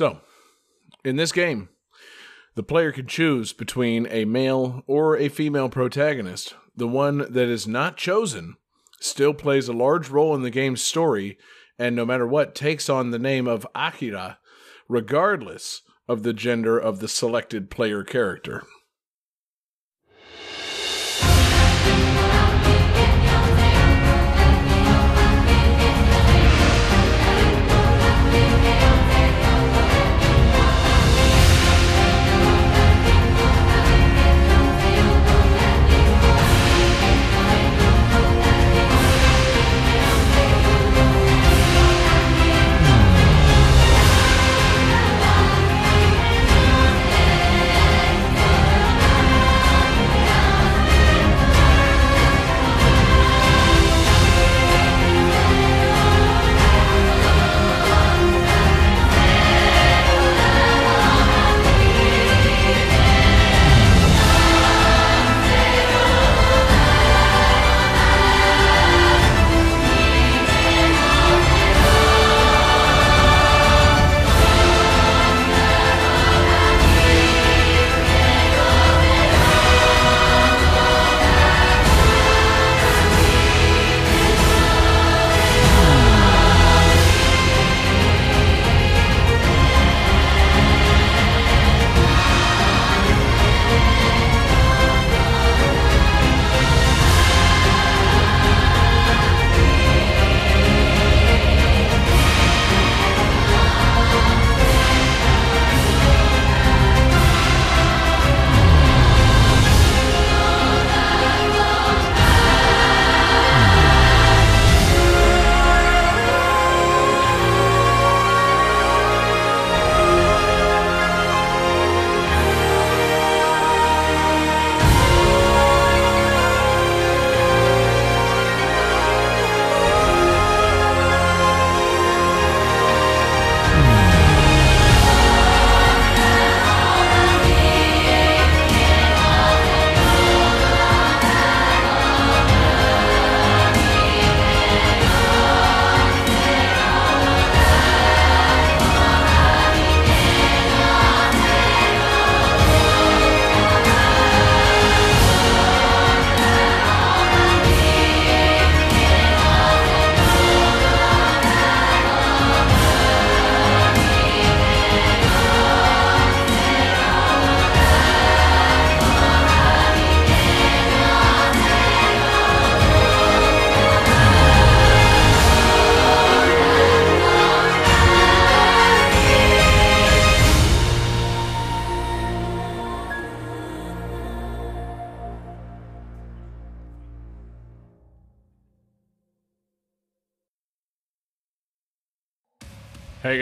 So, in this game, the player can choose between a male or a female protagonist. The one that is not chosen still plays a large role in the game's story, and no matter what, takes on the name of Akira, regardless of the gender of the selected player character.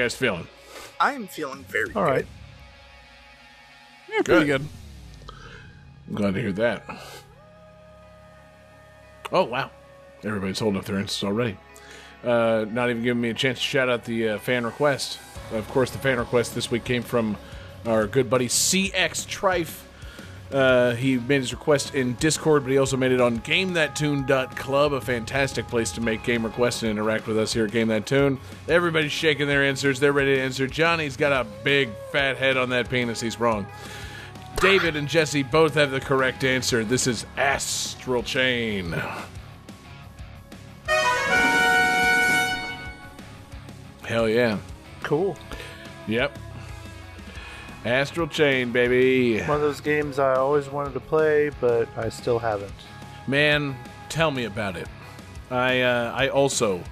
Guys feeling? I'm feeling very All good. right. Yeah, pretty good. I'm glad to hear that. Oh wow, everybody's holding up their answers already. Uh, not even giving me a chance to shout out the uh, fan request. Of course, the fan request this week came from our good buddy CX Trife. Uh, he made his request in Discord, but he also made it on GameThatTune.club, a fantastic place to make game requests and interact with us here at Game That Tune. Everybody's shaking their answers; they're ready to answer. Johnny's got a big fat head on that penis. He's wrong. David and Jesse both have the correct answer. This is Astral Chain. Hell yeah. Cool. Yep. Astral Chain, baby. One of those games I always wanted to play, but I still haven't. Man, tell me about it. I uh, I also,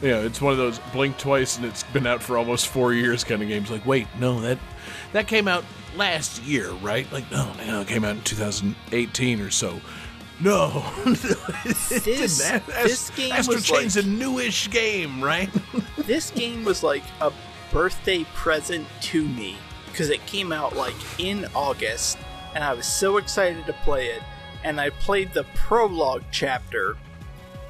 you know, it's one of those blink twice and it's been out for almost four years kind of games. Like, wait, no, that that came out last year, right? Like, no, no, it came out in 2018 or so. No, This, That- this game Astral was Chain's like, a newish game, right? this game was like a birthday present to me because it came out like in August, and I was so excited to play it. And I played the prologue chapter,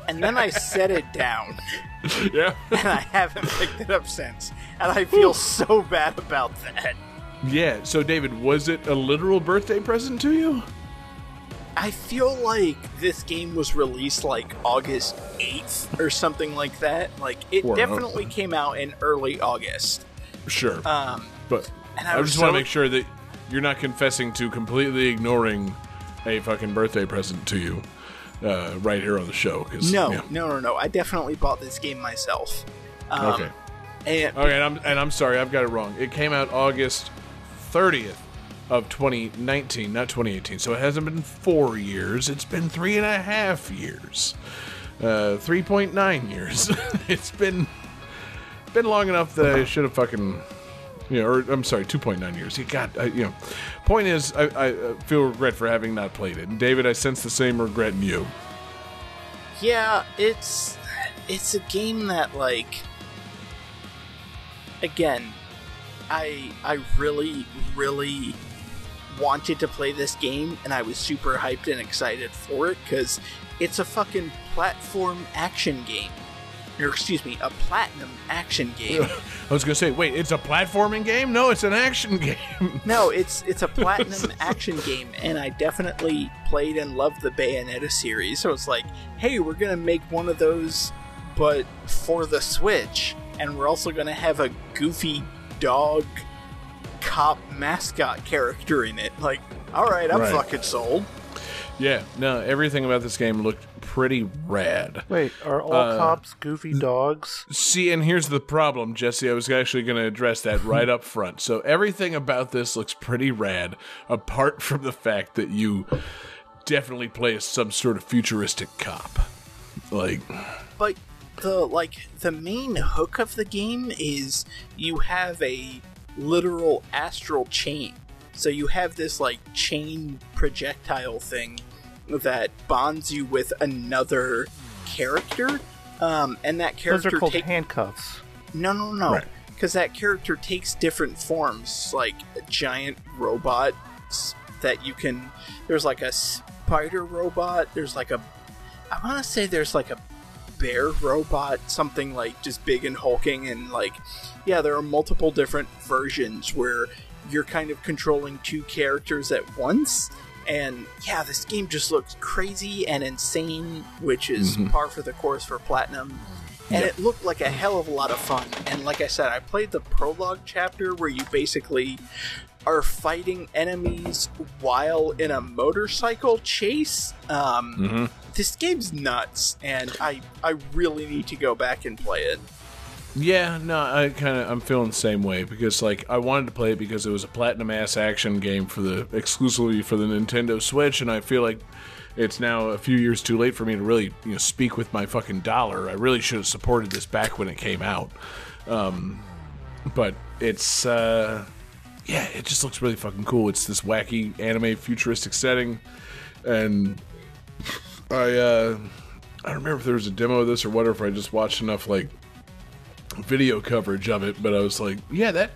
and then I set it down, yeah, and I haven't picked it up since. And I feel so bad about that. yeah. So, David, was it a literal birthday present to you? I feel like this game was released like August 8th or something like that. Like, it Or- definitely came out in early August. Sure. Um, but and I I, just want to make sure that you're not confessing to completely ignoring a fucking birthday present to you uh, right here on the show. 'cause, no, yeah. no, no, no. I definitely bought this game myself. Um, Okay. And Okay, and I'm and I'm sorry, I've got it wrong. It came out August 30th of 2019, not 2018. So it hasn't been four years. It's been three and a half years. Uh, 3.9 years. it's been been long enough that I should have fucking. You know, or I'm sorry, 2.9 years. You got, you know. Point is, I, I uh, feel regret for having not played it. And David, I sense the same regret in you. yeah, it's it's a game that like again, I I really really wanted to play this game and I was super hyped and excited for it cuz it's a fucking platform action game. Or excuse me, a platinum action game. I was gonna say, wait, it's a platforming game? No, it's an action game. No, it's it's a platinum action game, and I definitely played and loved the Bayonetta series. So it's like, hey, we're gonna make one of those, but for the Switch, and we're also gonna have a goofy dog cop mascot character in it. Like, all right, I'm Right. fucking sold. yeah, no, everything about this game looked pretty rad. Wait, are all Uh, cops goofy dogs? See, and here's the problem, Jesse. I was actually going to address that right up front. So everything about this looks pretty rad, apart from the fact that you definitely play as some sort of futuristic cop. Like, but the like the main hook of the game is you have a literal astral chain so you have this like chain projectile thing that bonds you with another character um, and that Those character are called take- handcuffs. no no no Right. because that character takes different forms like a giant robot that you can there's like a spider robot there's like a i want to say there's like a bear robot something like just big and hulking and like yeah there are multiple different versions where you're kind of controlling two characters at once and yeah this game just looks crazy and insane which is par for the course for platinum and it looked like a hell of a lot of fun. And like I said, I played the prologue chapter where you basically are fighting enemies while in a motorcycle chase. Um, This game's nuts, and I I really need to go back and play it. Yeah, no, I kind of I'm feeling the same way because like I wanted to play it because it was a platinum ass action game for the exclusively for the Nintendo Switch, and I feel like it's now a few years too late for me to really you know speak with my fucking dollar. I really should have supported this back when it came out. Um, but it's uh, yeah, it just looks really fucking cool. It's this wacky anime futuristic setting, and I uh, I don't remember if there was a demo of this or whatever. if I just watched enough like video coverage of it. But I was like, yeah, that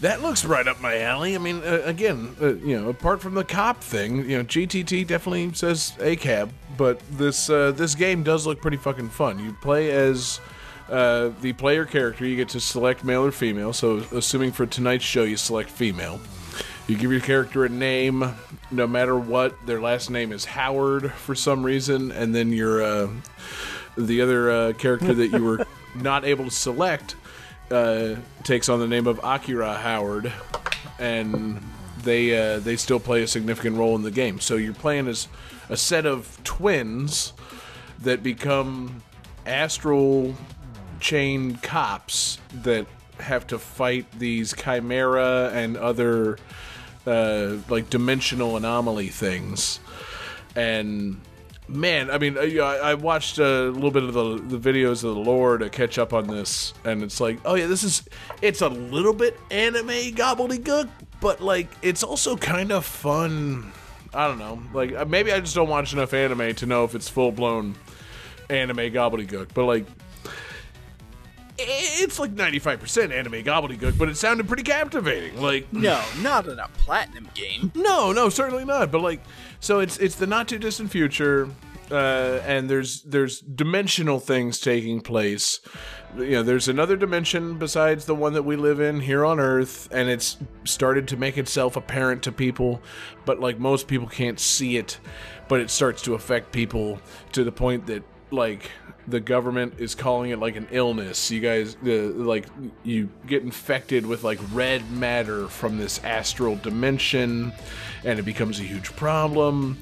that looks right up my alley. I mean, uh, again, uh, you know, apart from the cop thing, you know, GTT definitely says ACAB, but this uh, this game does look pretty fucking fun. You play as uh, the player character. You get to select male or female. So, assuming for tonight's show you select female, you give your character a name, no matter what. Their last name is Howard for some reason, and then your uh, the other uh, character that you were not able to select uh, takes on the name of Akira Howard, and they uh, they still play a significant role in the game. So you're playing as a set of twins that become astral chain cops that have to fight these chimera and other uh, like dimensional anomaly things and man i mean uh, I, I watched a little bit of the, the videos of the lore to catch up on this and it's like oh yeah this is it's a little bit anime gobbledygook but like it's also kind of fun. I don't know like uh, maybe i just don't watch enough anime to know if it's full-blown anime gobbledygook but like it's like 95% anime gobbledygook but it sounded pretty captivating like No, not in a platinum game. no, no, certainly not. But like, so it's it's the not too distant future, uh, and there's there's dimensional things taking place. You know, there's another dimension besides the one that we live in here on Earth, and it's started to make itself apparent to people. But like most people can't see it, but it starts to affect people to the point that like the government is calling it like an illness. You guys, the like, you get infected with like red matter from this astral dimension, and it becomes a huge problem.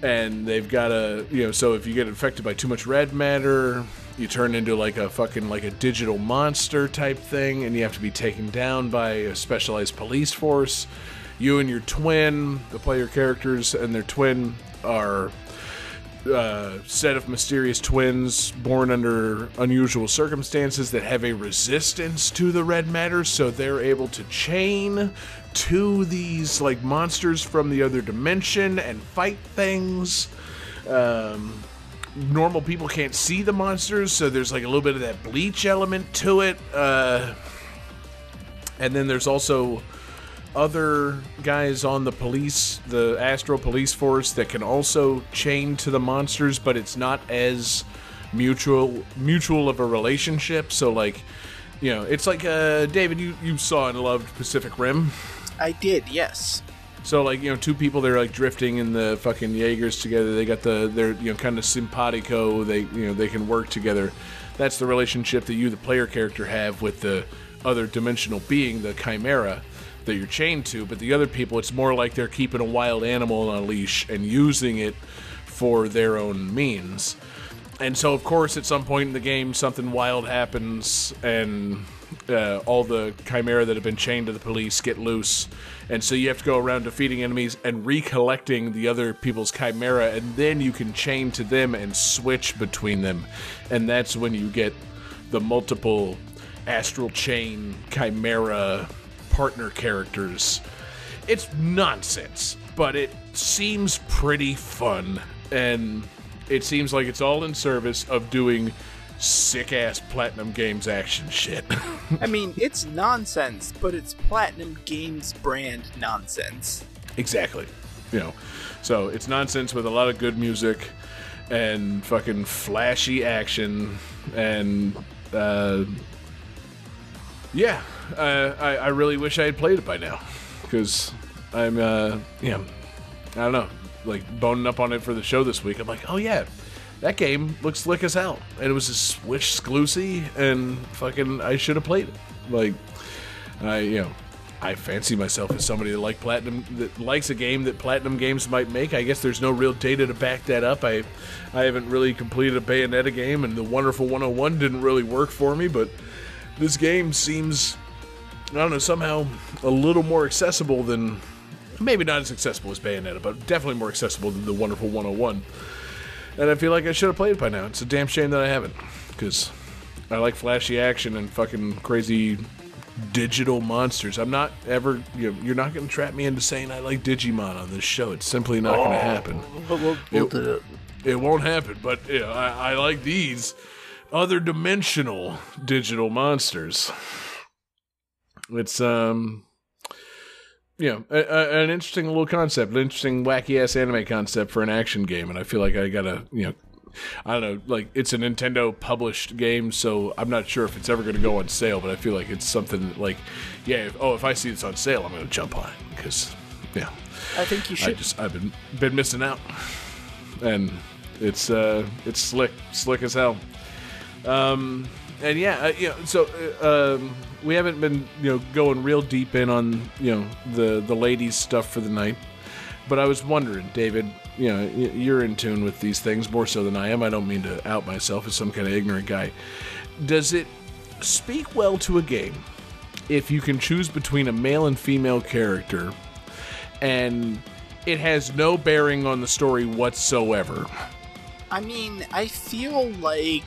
And they've got a, you know, so if you get infected by too much red matter, you turn into like a fucking like a digital monster type thing, and you have to be taken down by a specialized police force. You and your twin, the player characters and their twin, are uh, set of mysterious twins born under unusual circumstances that have a resistance to the red matter, so they're able to chain to these like monsters from the other dimension and fight things. Um, normal people can't see the monsters, so there's like a little bit of that bleach element to it. Uh, and then there's also other guys on the police, the Astral Police Force, that can also chain to the monsters, but it's not as mutual mutual of a relationship. So like, you know, it's like uh, David, you you saw and loved Pacific Rim. I did, yes. So like you know, two people they're like drifting in the fucking Jaegers together. They got the they're you know kind of simpatico. They you know they can work together. That's the relationship that you, the player character, have with the other dimensional being, the Chimera, that you're chained to. But the other people, it's more like they're keeping a wild animal on a leash and using it for their own means. And so, of course, at some point in the game, something wild happens, and uh, all the chimera that have been chained to the police get loose. And so you have to go around defeating enemies and recollecting the other people's chimera, and then you can chain to them and switch between them. And that's when you get the multiple astral chain chimera partner characters. It's nonsense, but it seems pretty fun, and it seems like it's all in service of doing sick ass Platinum Games action shit. I mean, it's nonsense, but it's Platinum Games brand nonsense. exactly. You know, so it's nonsense with a lot of good music and fucking flashy action and uh, yeah, I, I really wish I had played it by now because I'm uh, yeah, I don't know, like boning up on it for the show this week. I'm like, oh yeah, that game looks slick as hell, and it was a Switch exclusive, and fucking I should have played it. Like, I you know. I fancy myself as somebody that like platinum that likes a game that platinum games might make. I guess there's no real data to back that up. I I haven't really completed a Bayonetta game, and the Wonderful 101 didn't really work for me. But this game seems I don't know somehow a little more accessible than maybe not as accessible as Bayonetta, but definitely more accessible than the Wonderful 101. And I feel like I should have played it by now. It's a damn shame that I haven't, because I like flashy action and fucking crazy digital monsters. I'm not ever, you know, you're not going to trap me into saying I like Digimon on this show. It's simply not going to oh. happen. We'll, we'll it. It won't happen, but you know, I, I like these other dimensional digital monsters. It's um, you know, a, a, an interesting little concept, an interesting wacky ass anime concept for an action game, and I feel like I gotta, you know, I don't know, like it's a Nintendo published game, so I'm not sure if it's ever gonna go on sale, but I feel like it's something that, like, yeah, if, oh, if I see this on sale, I'm gonna jump on it because, yeah. I think you I should. just I've been been missing out, and it's uh it's slick slick as hell. Um, and yeah, uh, you know, so uh, um, we haven't been you know going real deep in on you know the the ladies stuff for the night, but I was wondering, David, you know, you're in tune with these things more so than I am. I don't mean to out myself as some kind of ignorant guy. Does it speak well to a game if you can choose between a male and female character? and it has no bearing on the story whatsoever. I mean, I feel like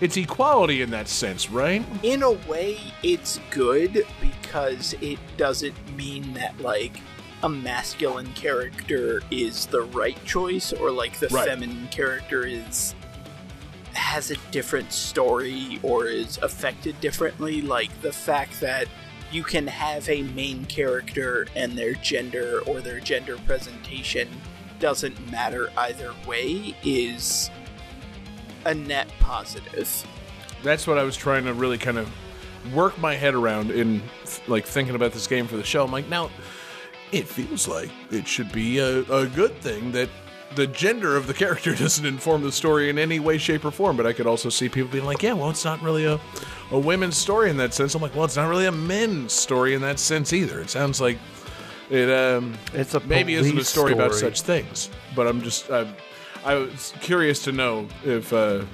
It's equality in that sense, right? in a way it's good because it doesn't mean that like a masculine character is the right choice or like the Right. feminine character is has a different story or is affected differently like the fact that you can have a main character and their gender or their gender presentation doesn't matter either way is a net positive That's what I was trying to really kind of work my head around in like thinking about this game for the show. I'm like, now it feels like it should be a, a good thing that the gender of the character doesn't inform the story in any way, shape, or form. But I could also see people being like, yeah, well, it's not really a, a women's story in that sense. I'm like, well, it's not really a men's story in that sense either. It sounds like it um, It's a maybe isn't a police story, about such things. But I'm just I, I was curious to know if uh,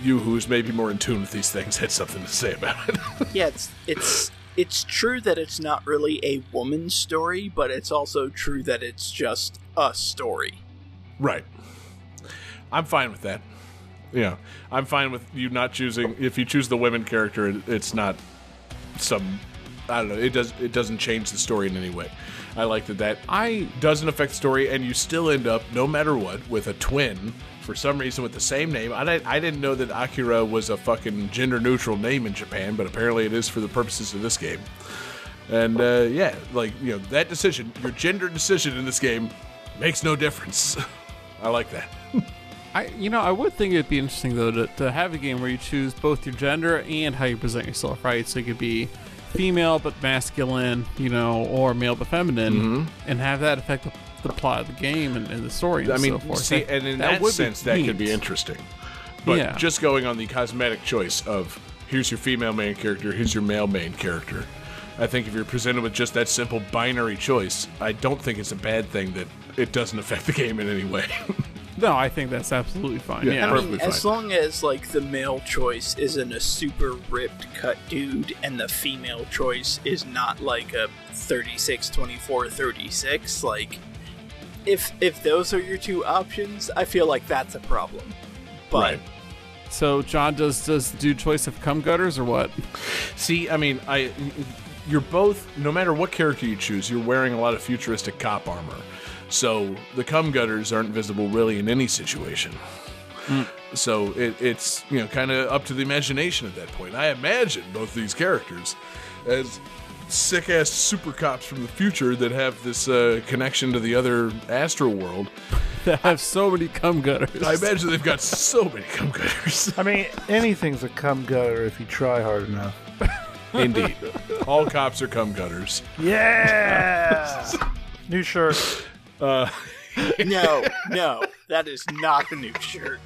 you, who's maybe more in tune with these things, had something to say about it. Yeah, it's it's it's true that it's not really a woman's story, but it's also true that it's just a story. Right. I'm fine with that. Yeah, I'm fine with you not choosing. If you choose the women character, it- it's not some. I don't know. It does. It doesn't change the story in any way. I like that. That I doesn't affect the story, and you still end up, no matter what, with a twin for some reason with the same name. I didn't, I didn't know that Akira was a fucking gender neutral name in Japan, but apparently it is for the purposes of this game. And uh, yeah, like you know that decision, your gender decision in this game makes no difference. I like that. I, you know, I would think it'd be interesting though to, to have a game where you choose both your gender and how you present yourself, right? So you could be female but masculine, you know, or male but feminine, mm-hmm. and have that affect the, the plot of the game and, and the story. And I mean, so forth. see, That- and in that, be sense, that could be interesting. But Yeah. just going on the cosmetic choice of here's your female main character, here's your male main character. I think if you're presented with just that simple binary choice, I don't think it's a bad thing that it doesn't affect the game in any way. No, I think that's absolutely fine. Yeah, Yeah, I perfectly mean, as fine. long as like the male choice isn't a super ripped cut dude and the female choice is not like a 36 24 36 like if if those are your two options, I feel like that's a problem. But Right. So John does does do choice of cum gutters or what? See, I mean, I you're both no matter what character you choose, you're wearing a lot of futuristic cop armor. So the cum gutters aren't visible really in any situation. So it, it's you know kind of up to the imagination at that point. I imagine both these characters as sick ass super cops from the future that have this uh, connection to the other astral world. That have so many cum gutters. I imagine they've got so many cum gutters. I mean, anything's a cum gutter if you try hard enough. Indeed, all cops are cum gutters. Yeah! New shirt. Uh, no, no, that is not the new shirt.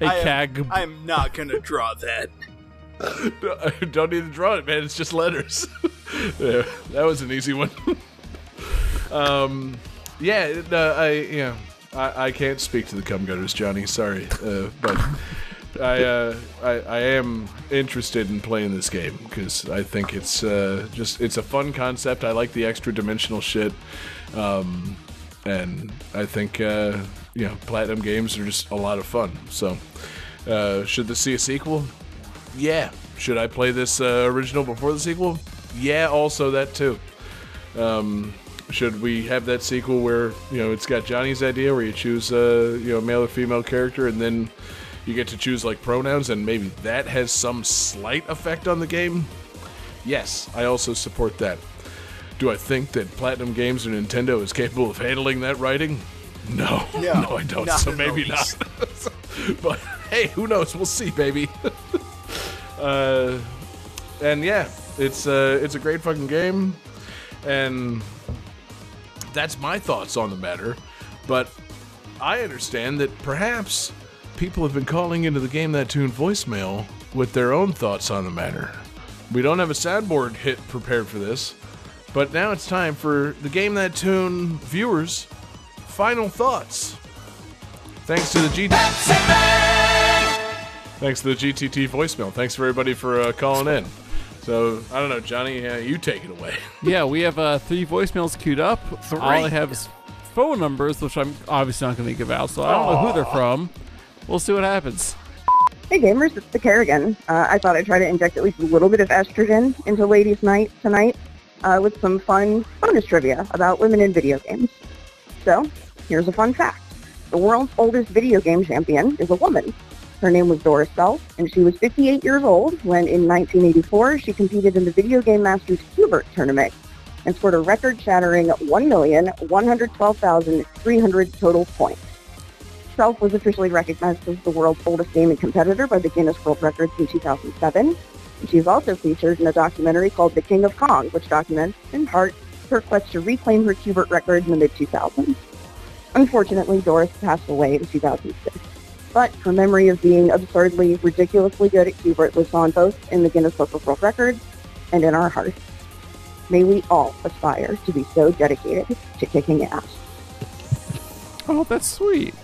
a I cag. I am not gonna draw that. Don't need to draw it, man. It's just letters. yeah, that was an easy one. um, yeah, it, uh, I yeah, I, I can't speak to the cum gutters, Johnny. Sorry, uh, but I, uh, I I am interested in playing this game because I think it's uh, just it's a fun concept. I like the extra dimensional shit, um, and I think uh, you know platinum games are just a lot of fun. So, uh, should this see a sequel? Yeah. Should I play this uh, original before the sequel? Yeah, also that too. Um, should we have that sequel where you know it's got Johnny's idea, where you choose uh, you know male or female character, and then you get to choose like pronouns, and maybe that has some slight effect on the game? Yes, I also support that. Do I think that Platinum Games or Nintendo is capable of handling that writing? No, No, I don't. so maybe not. but hey, who knows? We'll see, baby. uh, and yeah, it's uh, it's a great fucking game, and that's my thoughts on the matter. But I understand that perhaps people have been calling into the game that tune voicemail with their own thoughts on the matter. We don't have a soundboard hit prepared for this, but now it's time for the game that tune viewers' final thoughts. Thanks to the GT. Thanks to the GTT voicemail. Thanks for everybody for uh, calling in. So I don't know, Johnny, uh, you take it away. Yeah, we have uh, three voicemails queued up. All I have is phone numbers, which I'm obviously not going to give out, so I don't know who they're from. We'll see what happens. Hey gamers, it's the Kerrigan. Uh, I thought I'd try to inject at least a little bit of estrogen into ladies' night tonight uh, with some fun bonus trivia about women in video games. So, here's a fun fact. The world's oldest video game champion is a woman. Her name was Doris Self, and she was 58 years old when, in 1984, she competed in the Video Game Masters Qbert tournament and scored a record-shattering 1,112,300 total points. Self was officially recognized as the world's oldest gaming competitor by the Guinness World Records in 2007. And she's also featured in a documentary called The King of Kong, which documents, in part, her quest to reclaim her Qbert record in the mid-2000s. Unfortunately, Doris passed away in 2006. But her memory of being absurdly, ridiculously good at Qbert lives on both in the Guinness Book of World Records and in our hearts. May we all aspire to be so dedicated to kicking ass. Oh, that's sweet.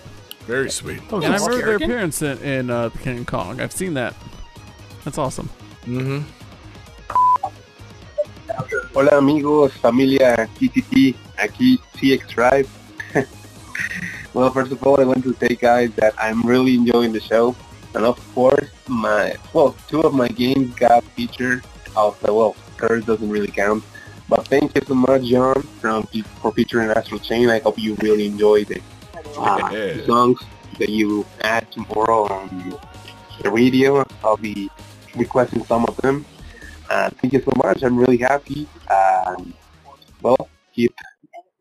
Very sweet. and I remember their appearance in, in uh, King of Kong. I've seen that. That's awesome. Mm-hmm. Hola amigos, familia TTT, aquí CX Drive. well, first of all, I want to say, guys, that I'm really enjoying the show, and of course, my well, two of my games got featured. Also, well, third doesn't really count. But thank you so much, John, from, for featuring Astral Chain. I hope you really enjoyed the uh, Yeah. songs that you add tomorrow on the radio. I'll be requesting some of them. Uh, thank you so much. I'm really happy. Um, well, keep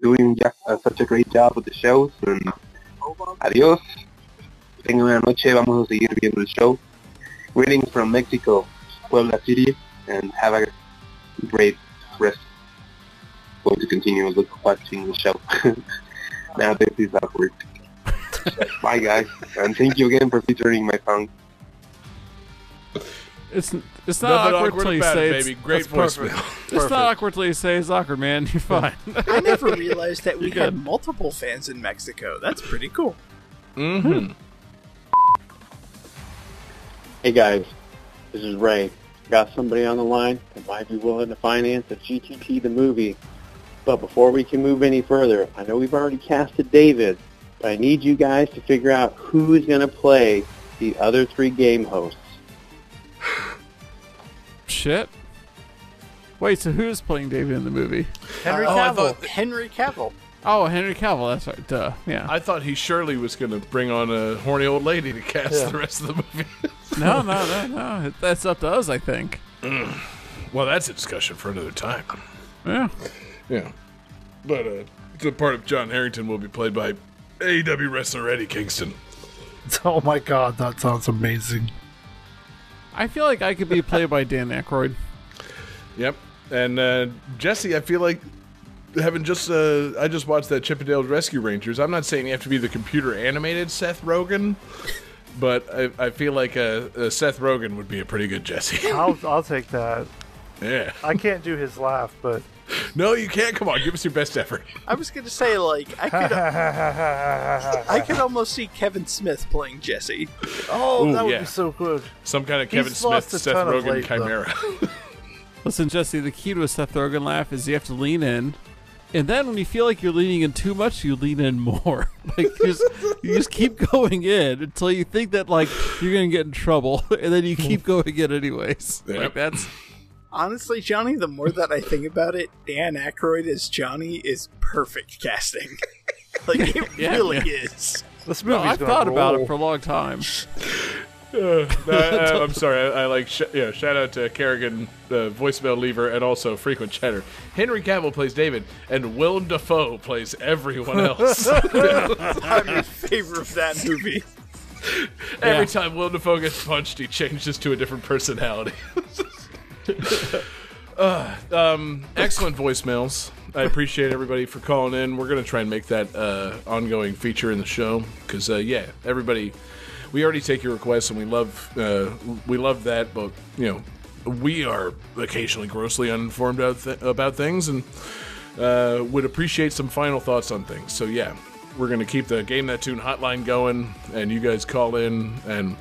doing just, uh, such a great job with the shows. And adiós. Tengan una noche. Vamos a seguir viendo el show. Greetings from Mexico, Puebla City, and have a great rest. Going to continue look, watching the show. now this is awkward. Bye guys, and thank you again for featuring my song. It's it's not awkward awkward till you say it, it's, baby. Great That's voicemail. perfect. it's not awkward till you say it's awkward, man. You're fine. I never realized that we You're had good. multiple fans in Mexico. That's pretty cool. Mm-hmm. Hey guys, this is Ray. Got somebody on the line that might be willing to finance a GTT the movie. But before we can move any further, I know we've already casted David, but I need you guys to figure out who's going to play the other three game hosts. Shit. Wait, so who's playing David in the movie? Henry Oh, I Cavill. thought- Henry Cavill. Oh, Henry Cavill. That's right. Duh. Yeah. I thought he surely was going to bring on a horny old lady to cast Yeah. the rest of the movie. no, no, no, no. That's up to us, I think. well, that's a discussion for another time. Yeah. Yeah. But uh, the part of John Harrington will be played by AEW wrestler Eddie Kingston. Oh my god, that sounds amazing. I feel like I could be played by Dan Aykroyd. Yep. And uh, Jesse, I feel like having just uh, I just watched that Chip 'n Dale Rescue Rangers. I'm not saying you have to be the computer animated Seth Rogen, but I, I feel like uh, uh, Seth Rogen would be a pretty good Jesse. I'll I'll take that. yeah. I can't do his laugh, but No, you can't. Come on, give us your best effort. I was gonna say like I could I I could almost see Kevin Smith playing Jesse. Oh, Ooh, that would yeah. be so good. Some kind of He's Kevin Smith, lost a Seth ton of Rogen weight, though. chimera. Listen, Jesse, the key to a Seth Rogen laugh is you have to lean in. And then when you feel like you're leaning in too much, you lean in more. like you just, you just keep going in until you think that like you're gonna get in trouble, and then you keep going in anyways. Yep. Like that's Honestly, Johnny, the more that I think about it, Dan Aykroyd as Johnny is perfect casting. like it Yeah, really yeah. is. This no, movie's I've gonna thought about it for a long time. Uh, I, am sorry. I, I like sh- yeah. Shout out to Kerrigan, the voicemail lever, and also frequent chatter. Henry Cavill plays David, and Willem Dafoe plays everyone else. I'm in favor of that movie. Every time Willem Dafoe gets punched, he changes to a different personality. Uh, um, excellent voicemails. I appreciate everybody for calling in. We're gonna try and make that uh, ongoing feature in the show because uh, yeah, everybody. We already take your requests and we love uh, we love that, but you know we are occasionally grossly uninformed about, th- about things and uh, would appreciate some final thoughts on things. So yeah, we're gonna keep the game that tune hotline going, and you guys call in. And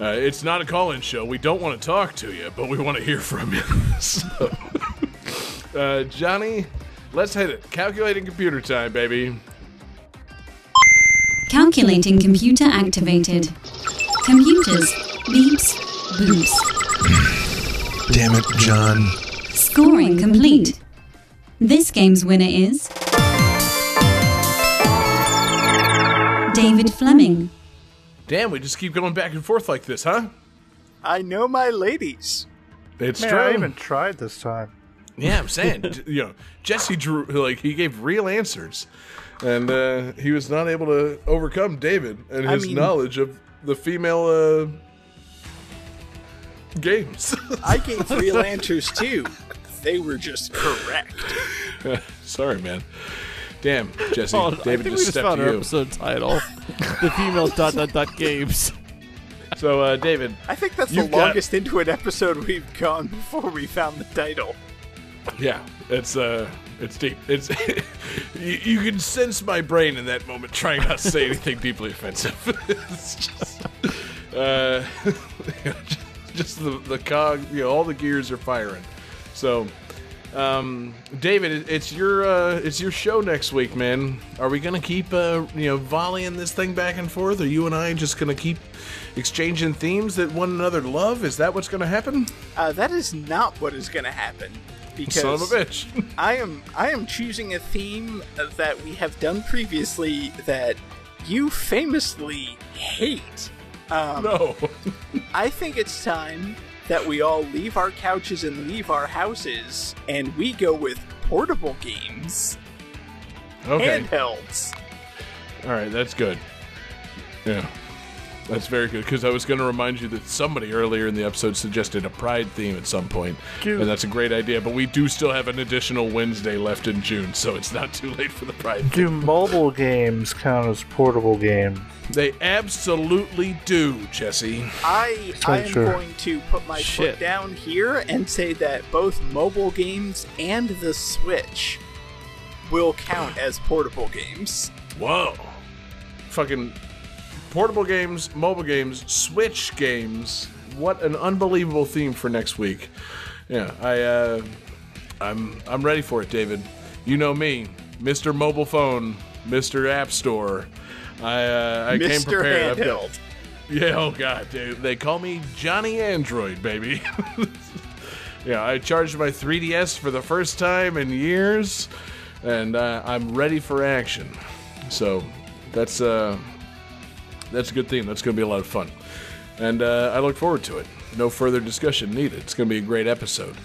uh, it's not a call-in show. We don't want to talk to you, but we want to hear from you. so, uh, Johnny, let's hit it. Calculating computer time, baby. Calculating computer activated. Computers. Beeps. Boops. Damn it, John. Scoring complete. This game's winner is. David Fleming. Damn, we just keep going back and forth like this, huh? I know my ladies. It's Man, true. I even tried this time. Yeah, I'm saying, you know, Jesse drew like he gave real answers, and uh, he was not able to overcome David and I his mean- knowledge of the female uh, games. I gave real answers too. They were just correct. Sorry, man. Damn, Jesse. Oh, I David think we just just stepped found to our you. episode title: "The Female Dot Dot Dot Games." So, uh, David, I think that's You've the got- longest into an episode we've gone before we found the title. yeah, it's uh, it's deep. It's you, you can sense my brain in that moment trying not to say anything deeply offensive. it's just, uh, just, just the the cog, you know, all the gears are firing. So, um, David, it's your uh, it's your show next week, man. Are we gonna keep uh, you know volleying this thing back and forth? Are you and I just gonna keep exchanging themes that one another love? Is that what's gonna happen? Uh, that is not what is going to happen. Because Son of a bitch. I am I am choosing a theme that we have done previously that you famously hate. Um, no. I think it's time that we all leave our couches and leave our houses, and we go with portable games, Okay. handhelds. All right, that's good. Yeah, that's very good because I was going to remind you that somebody earlier in the episode suggested a Pride theme at some point, Cute. and that's a great idea. But we do still have an additional Wednesday left in June, so it's not too late for the Pride. Do mobile games count as portable games? They absolutely do, Jesse. I I am sure. going to put my Shit. foot down here and say that both mobile games and the Switch will count as portable games. Whoa, fucking portable games, mobile games, Switch games. What an unbelievable theme for next week. Yeah, I uh, I'm I'm ready for it, David. You know me, Mr. Mobile Phone, Mr. App Store. I uh, I came Mr. prepared. I've got- yeah, oh god, dude. They call me Johnny Android, baby. yeah, I charged my 3DS for the first time in years, and uh, I'm ready for action. So that's uh, that's a good theme. That's going to be a lot of fun, and uh, I look forward to it. No further discussion needed. It's going to be a great episode.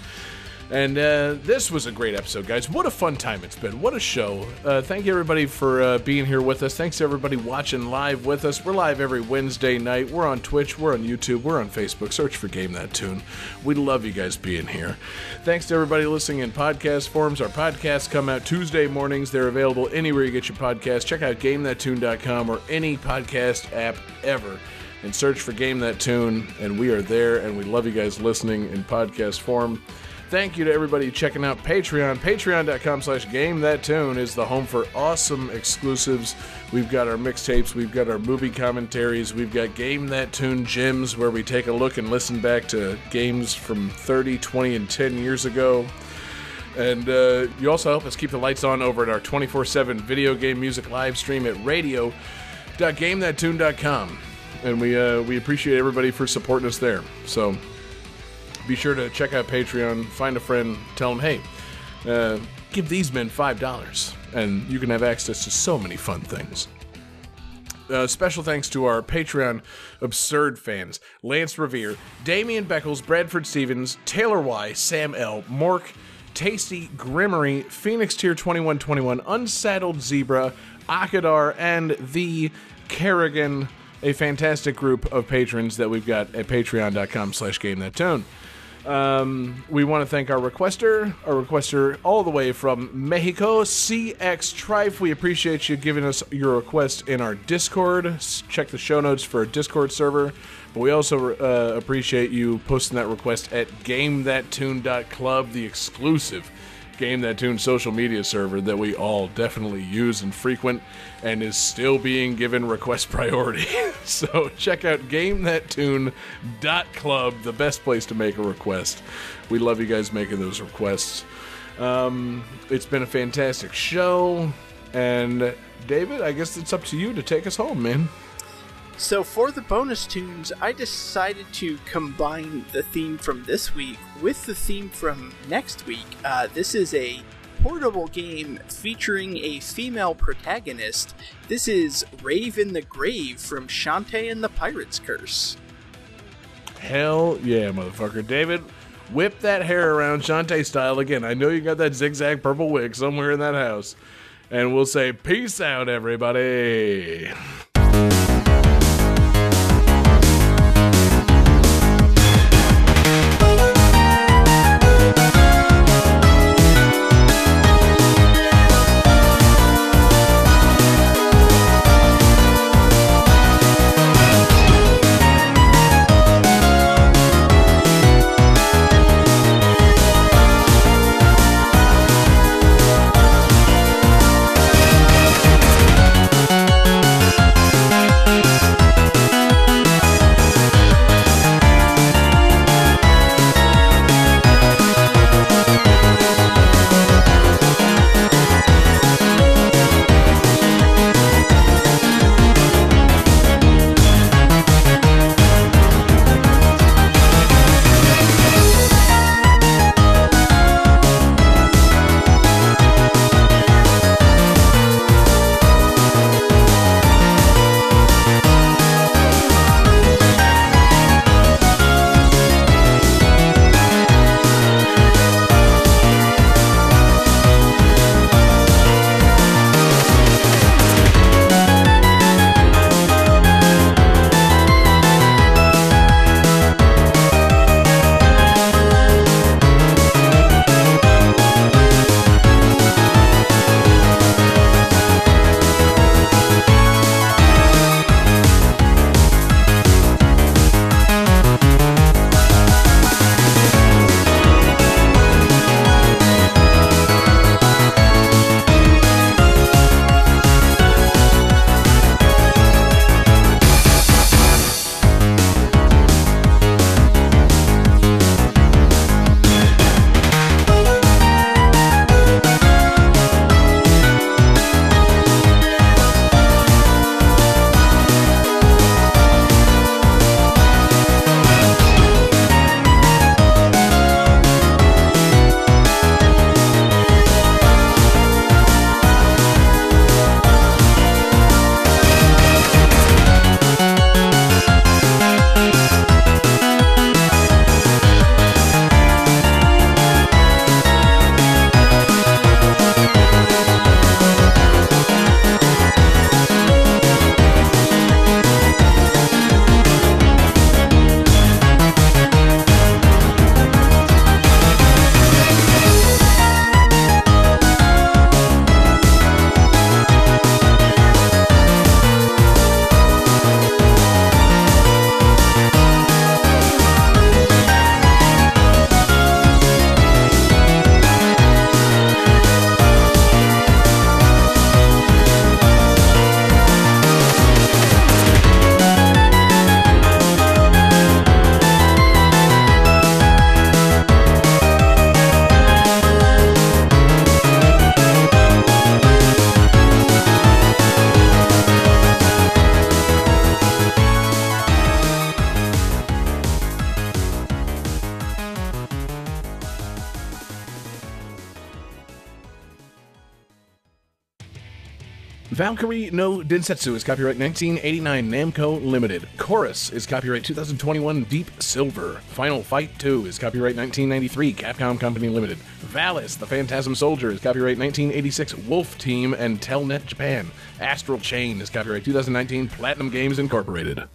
And uh, this was a great episode, guys. What a fun time it's been. What a show. Uh, thank you, everybody, for uh, being here with us. Thanks to everybody watching live with us. We're live every Wednesday night. We're on Twitch, we're on YouTube, we're on Facebook. Search for Game That Tune. We love you guys being here. Thanks to everybody listening in podcast forms. Our podcasts come out Tuesday mornings. They're available anywhere you get your podcast. Check out GameThatTune.com or any podcast app ever and search for Game That Tune. And we are there, and we love you guys listening in podcast form. Thank you to everybody checking out Patreon. Patreon.com slash Game That Tune is the home for awesome exclusives. We've got our mixtapes, we've got our movie commentaries, we've got Game That Tune Gems, where we take a look and listen back to games from 30, 20, and 10 years ago. And uh, you also help us keep the lights on over at our 24 7 video game music live stream at radio.gamethattune.com. And we, uh, we appreciate everybody for supporting us there. So be sure to check out Patreon, find a friend, tell them, hey, uh, give these men $5, and you can have access to so many fun things. Uh, special thanks to our Patreon absurd fans Lance Revere, Damian Beckles, Bradford Stevens, Taylor Y, Sam L, Mork, Tasty, Grimmery, Phoenix Tier 2121, Unsaddled Zebra, Akadar, and the Kerrigan, a fantastic group of patrons that we've got at patreon.com slash game that tune. Um, we want to thank our requester, our requester all the way from Mexico, CX Trife. We appreciate you giving us your request in our Discord. Check the show notes for a Discord server. But we also uh, appreciate you posting that request at GameThatTune.club, the exclusive Game That Tune social media server that we all definitely use and frequent and is still being given request priority. so check out GameThatTune.club, the best place to make a request. We love you guys making those requests. Um, it's been a fantastic show. And David, I guess it's up to you to take us home, man. So for the bonus tunes, I decided to combine the theme from this week with the theme from next week. Uh, this is a portable game featuring a female protagonist. This is Rave in the Grave from Shantae and the Pirate's Curse. Hell yeah, motherfucker. David, whip that hair around Shantae style again. I know you got that zigzag purple wig somewhere in that house. And we'll say, peace out, everybody. Valkyrie no Densetsu is copyright 1989 Namco Limited. Chorus is copyright 2021 Deep Silver. Final Fight 2 is copyright 1993 Capcom Company Limited. Valis, the Phantasm Soldier is copyright 1986 Wolf Team and Telenet Japan. Astral Chain is copyright 2019 Platinum Games Incorporated.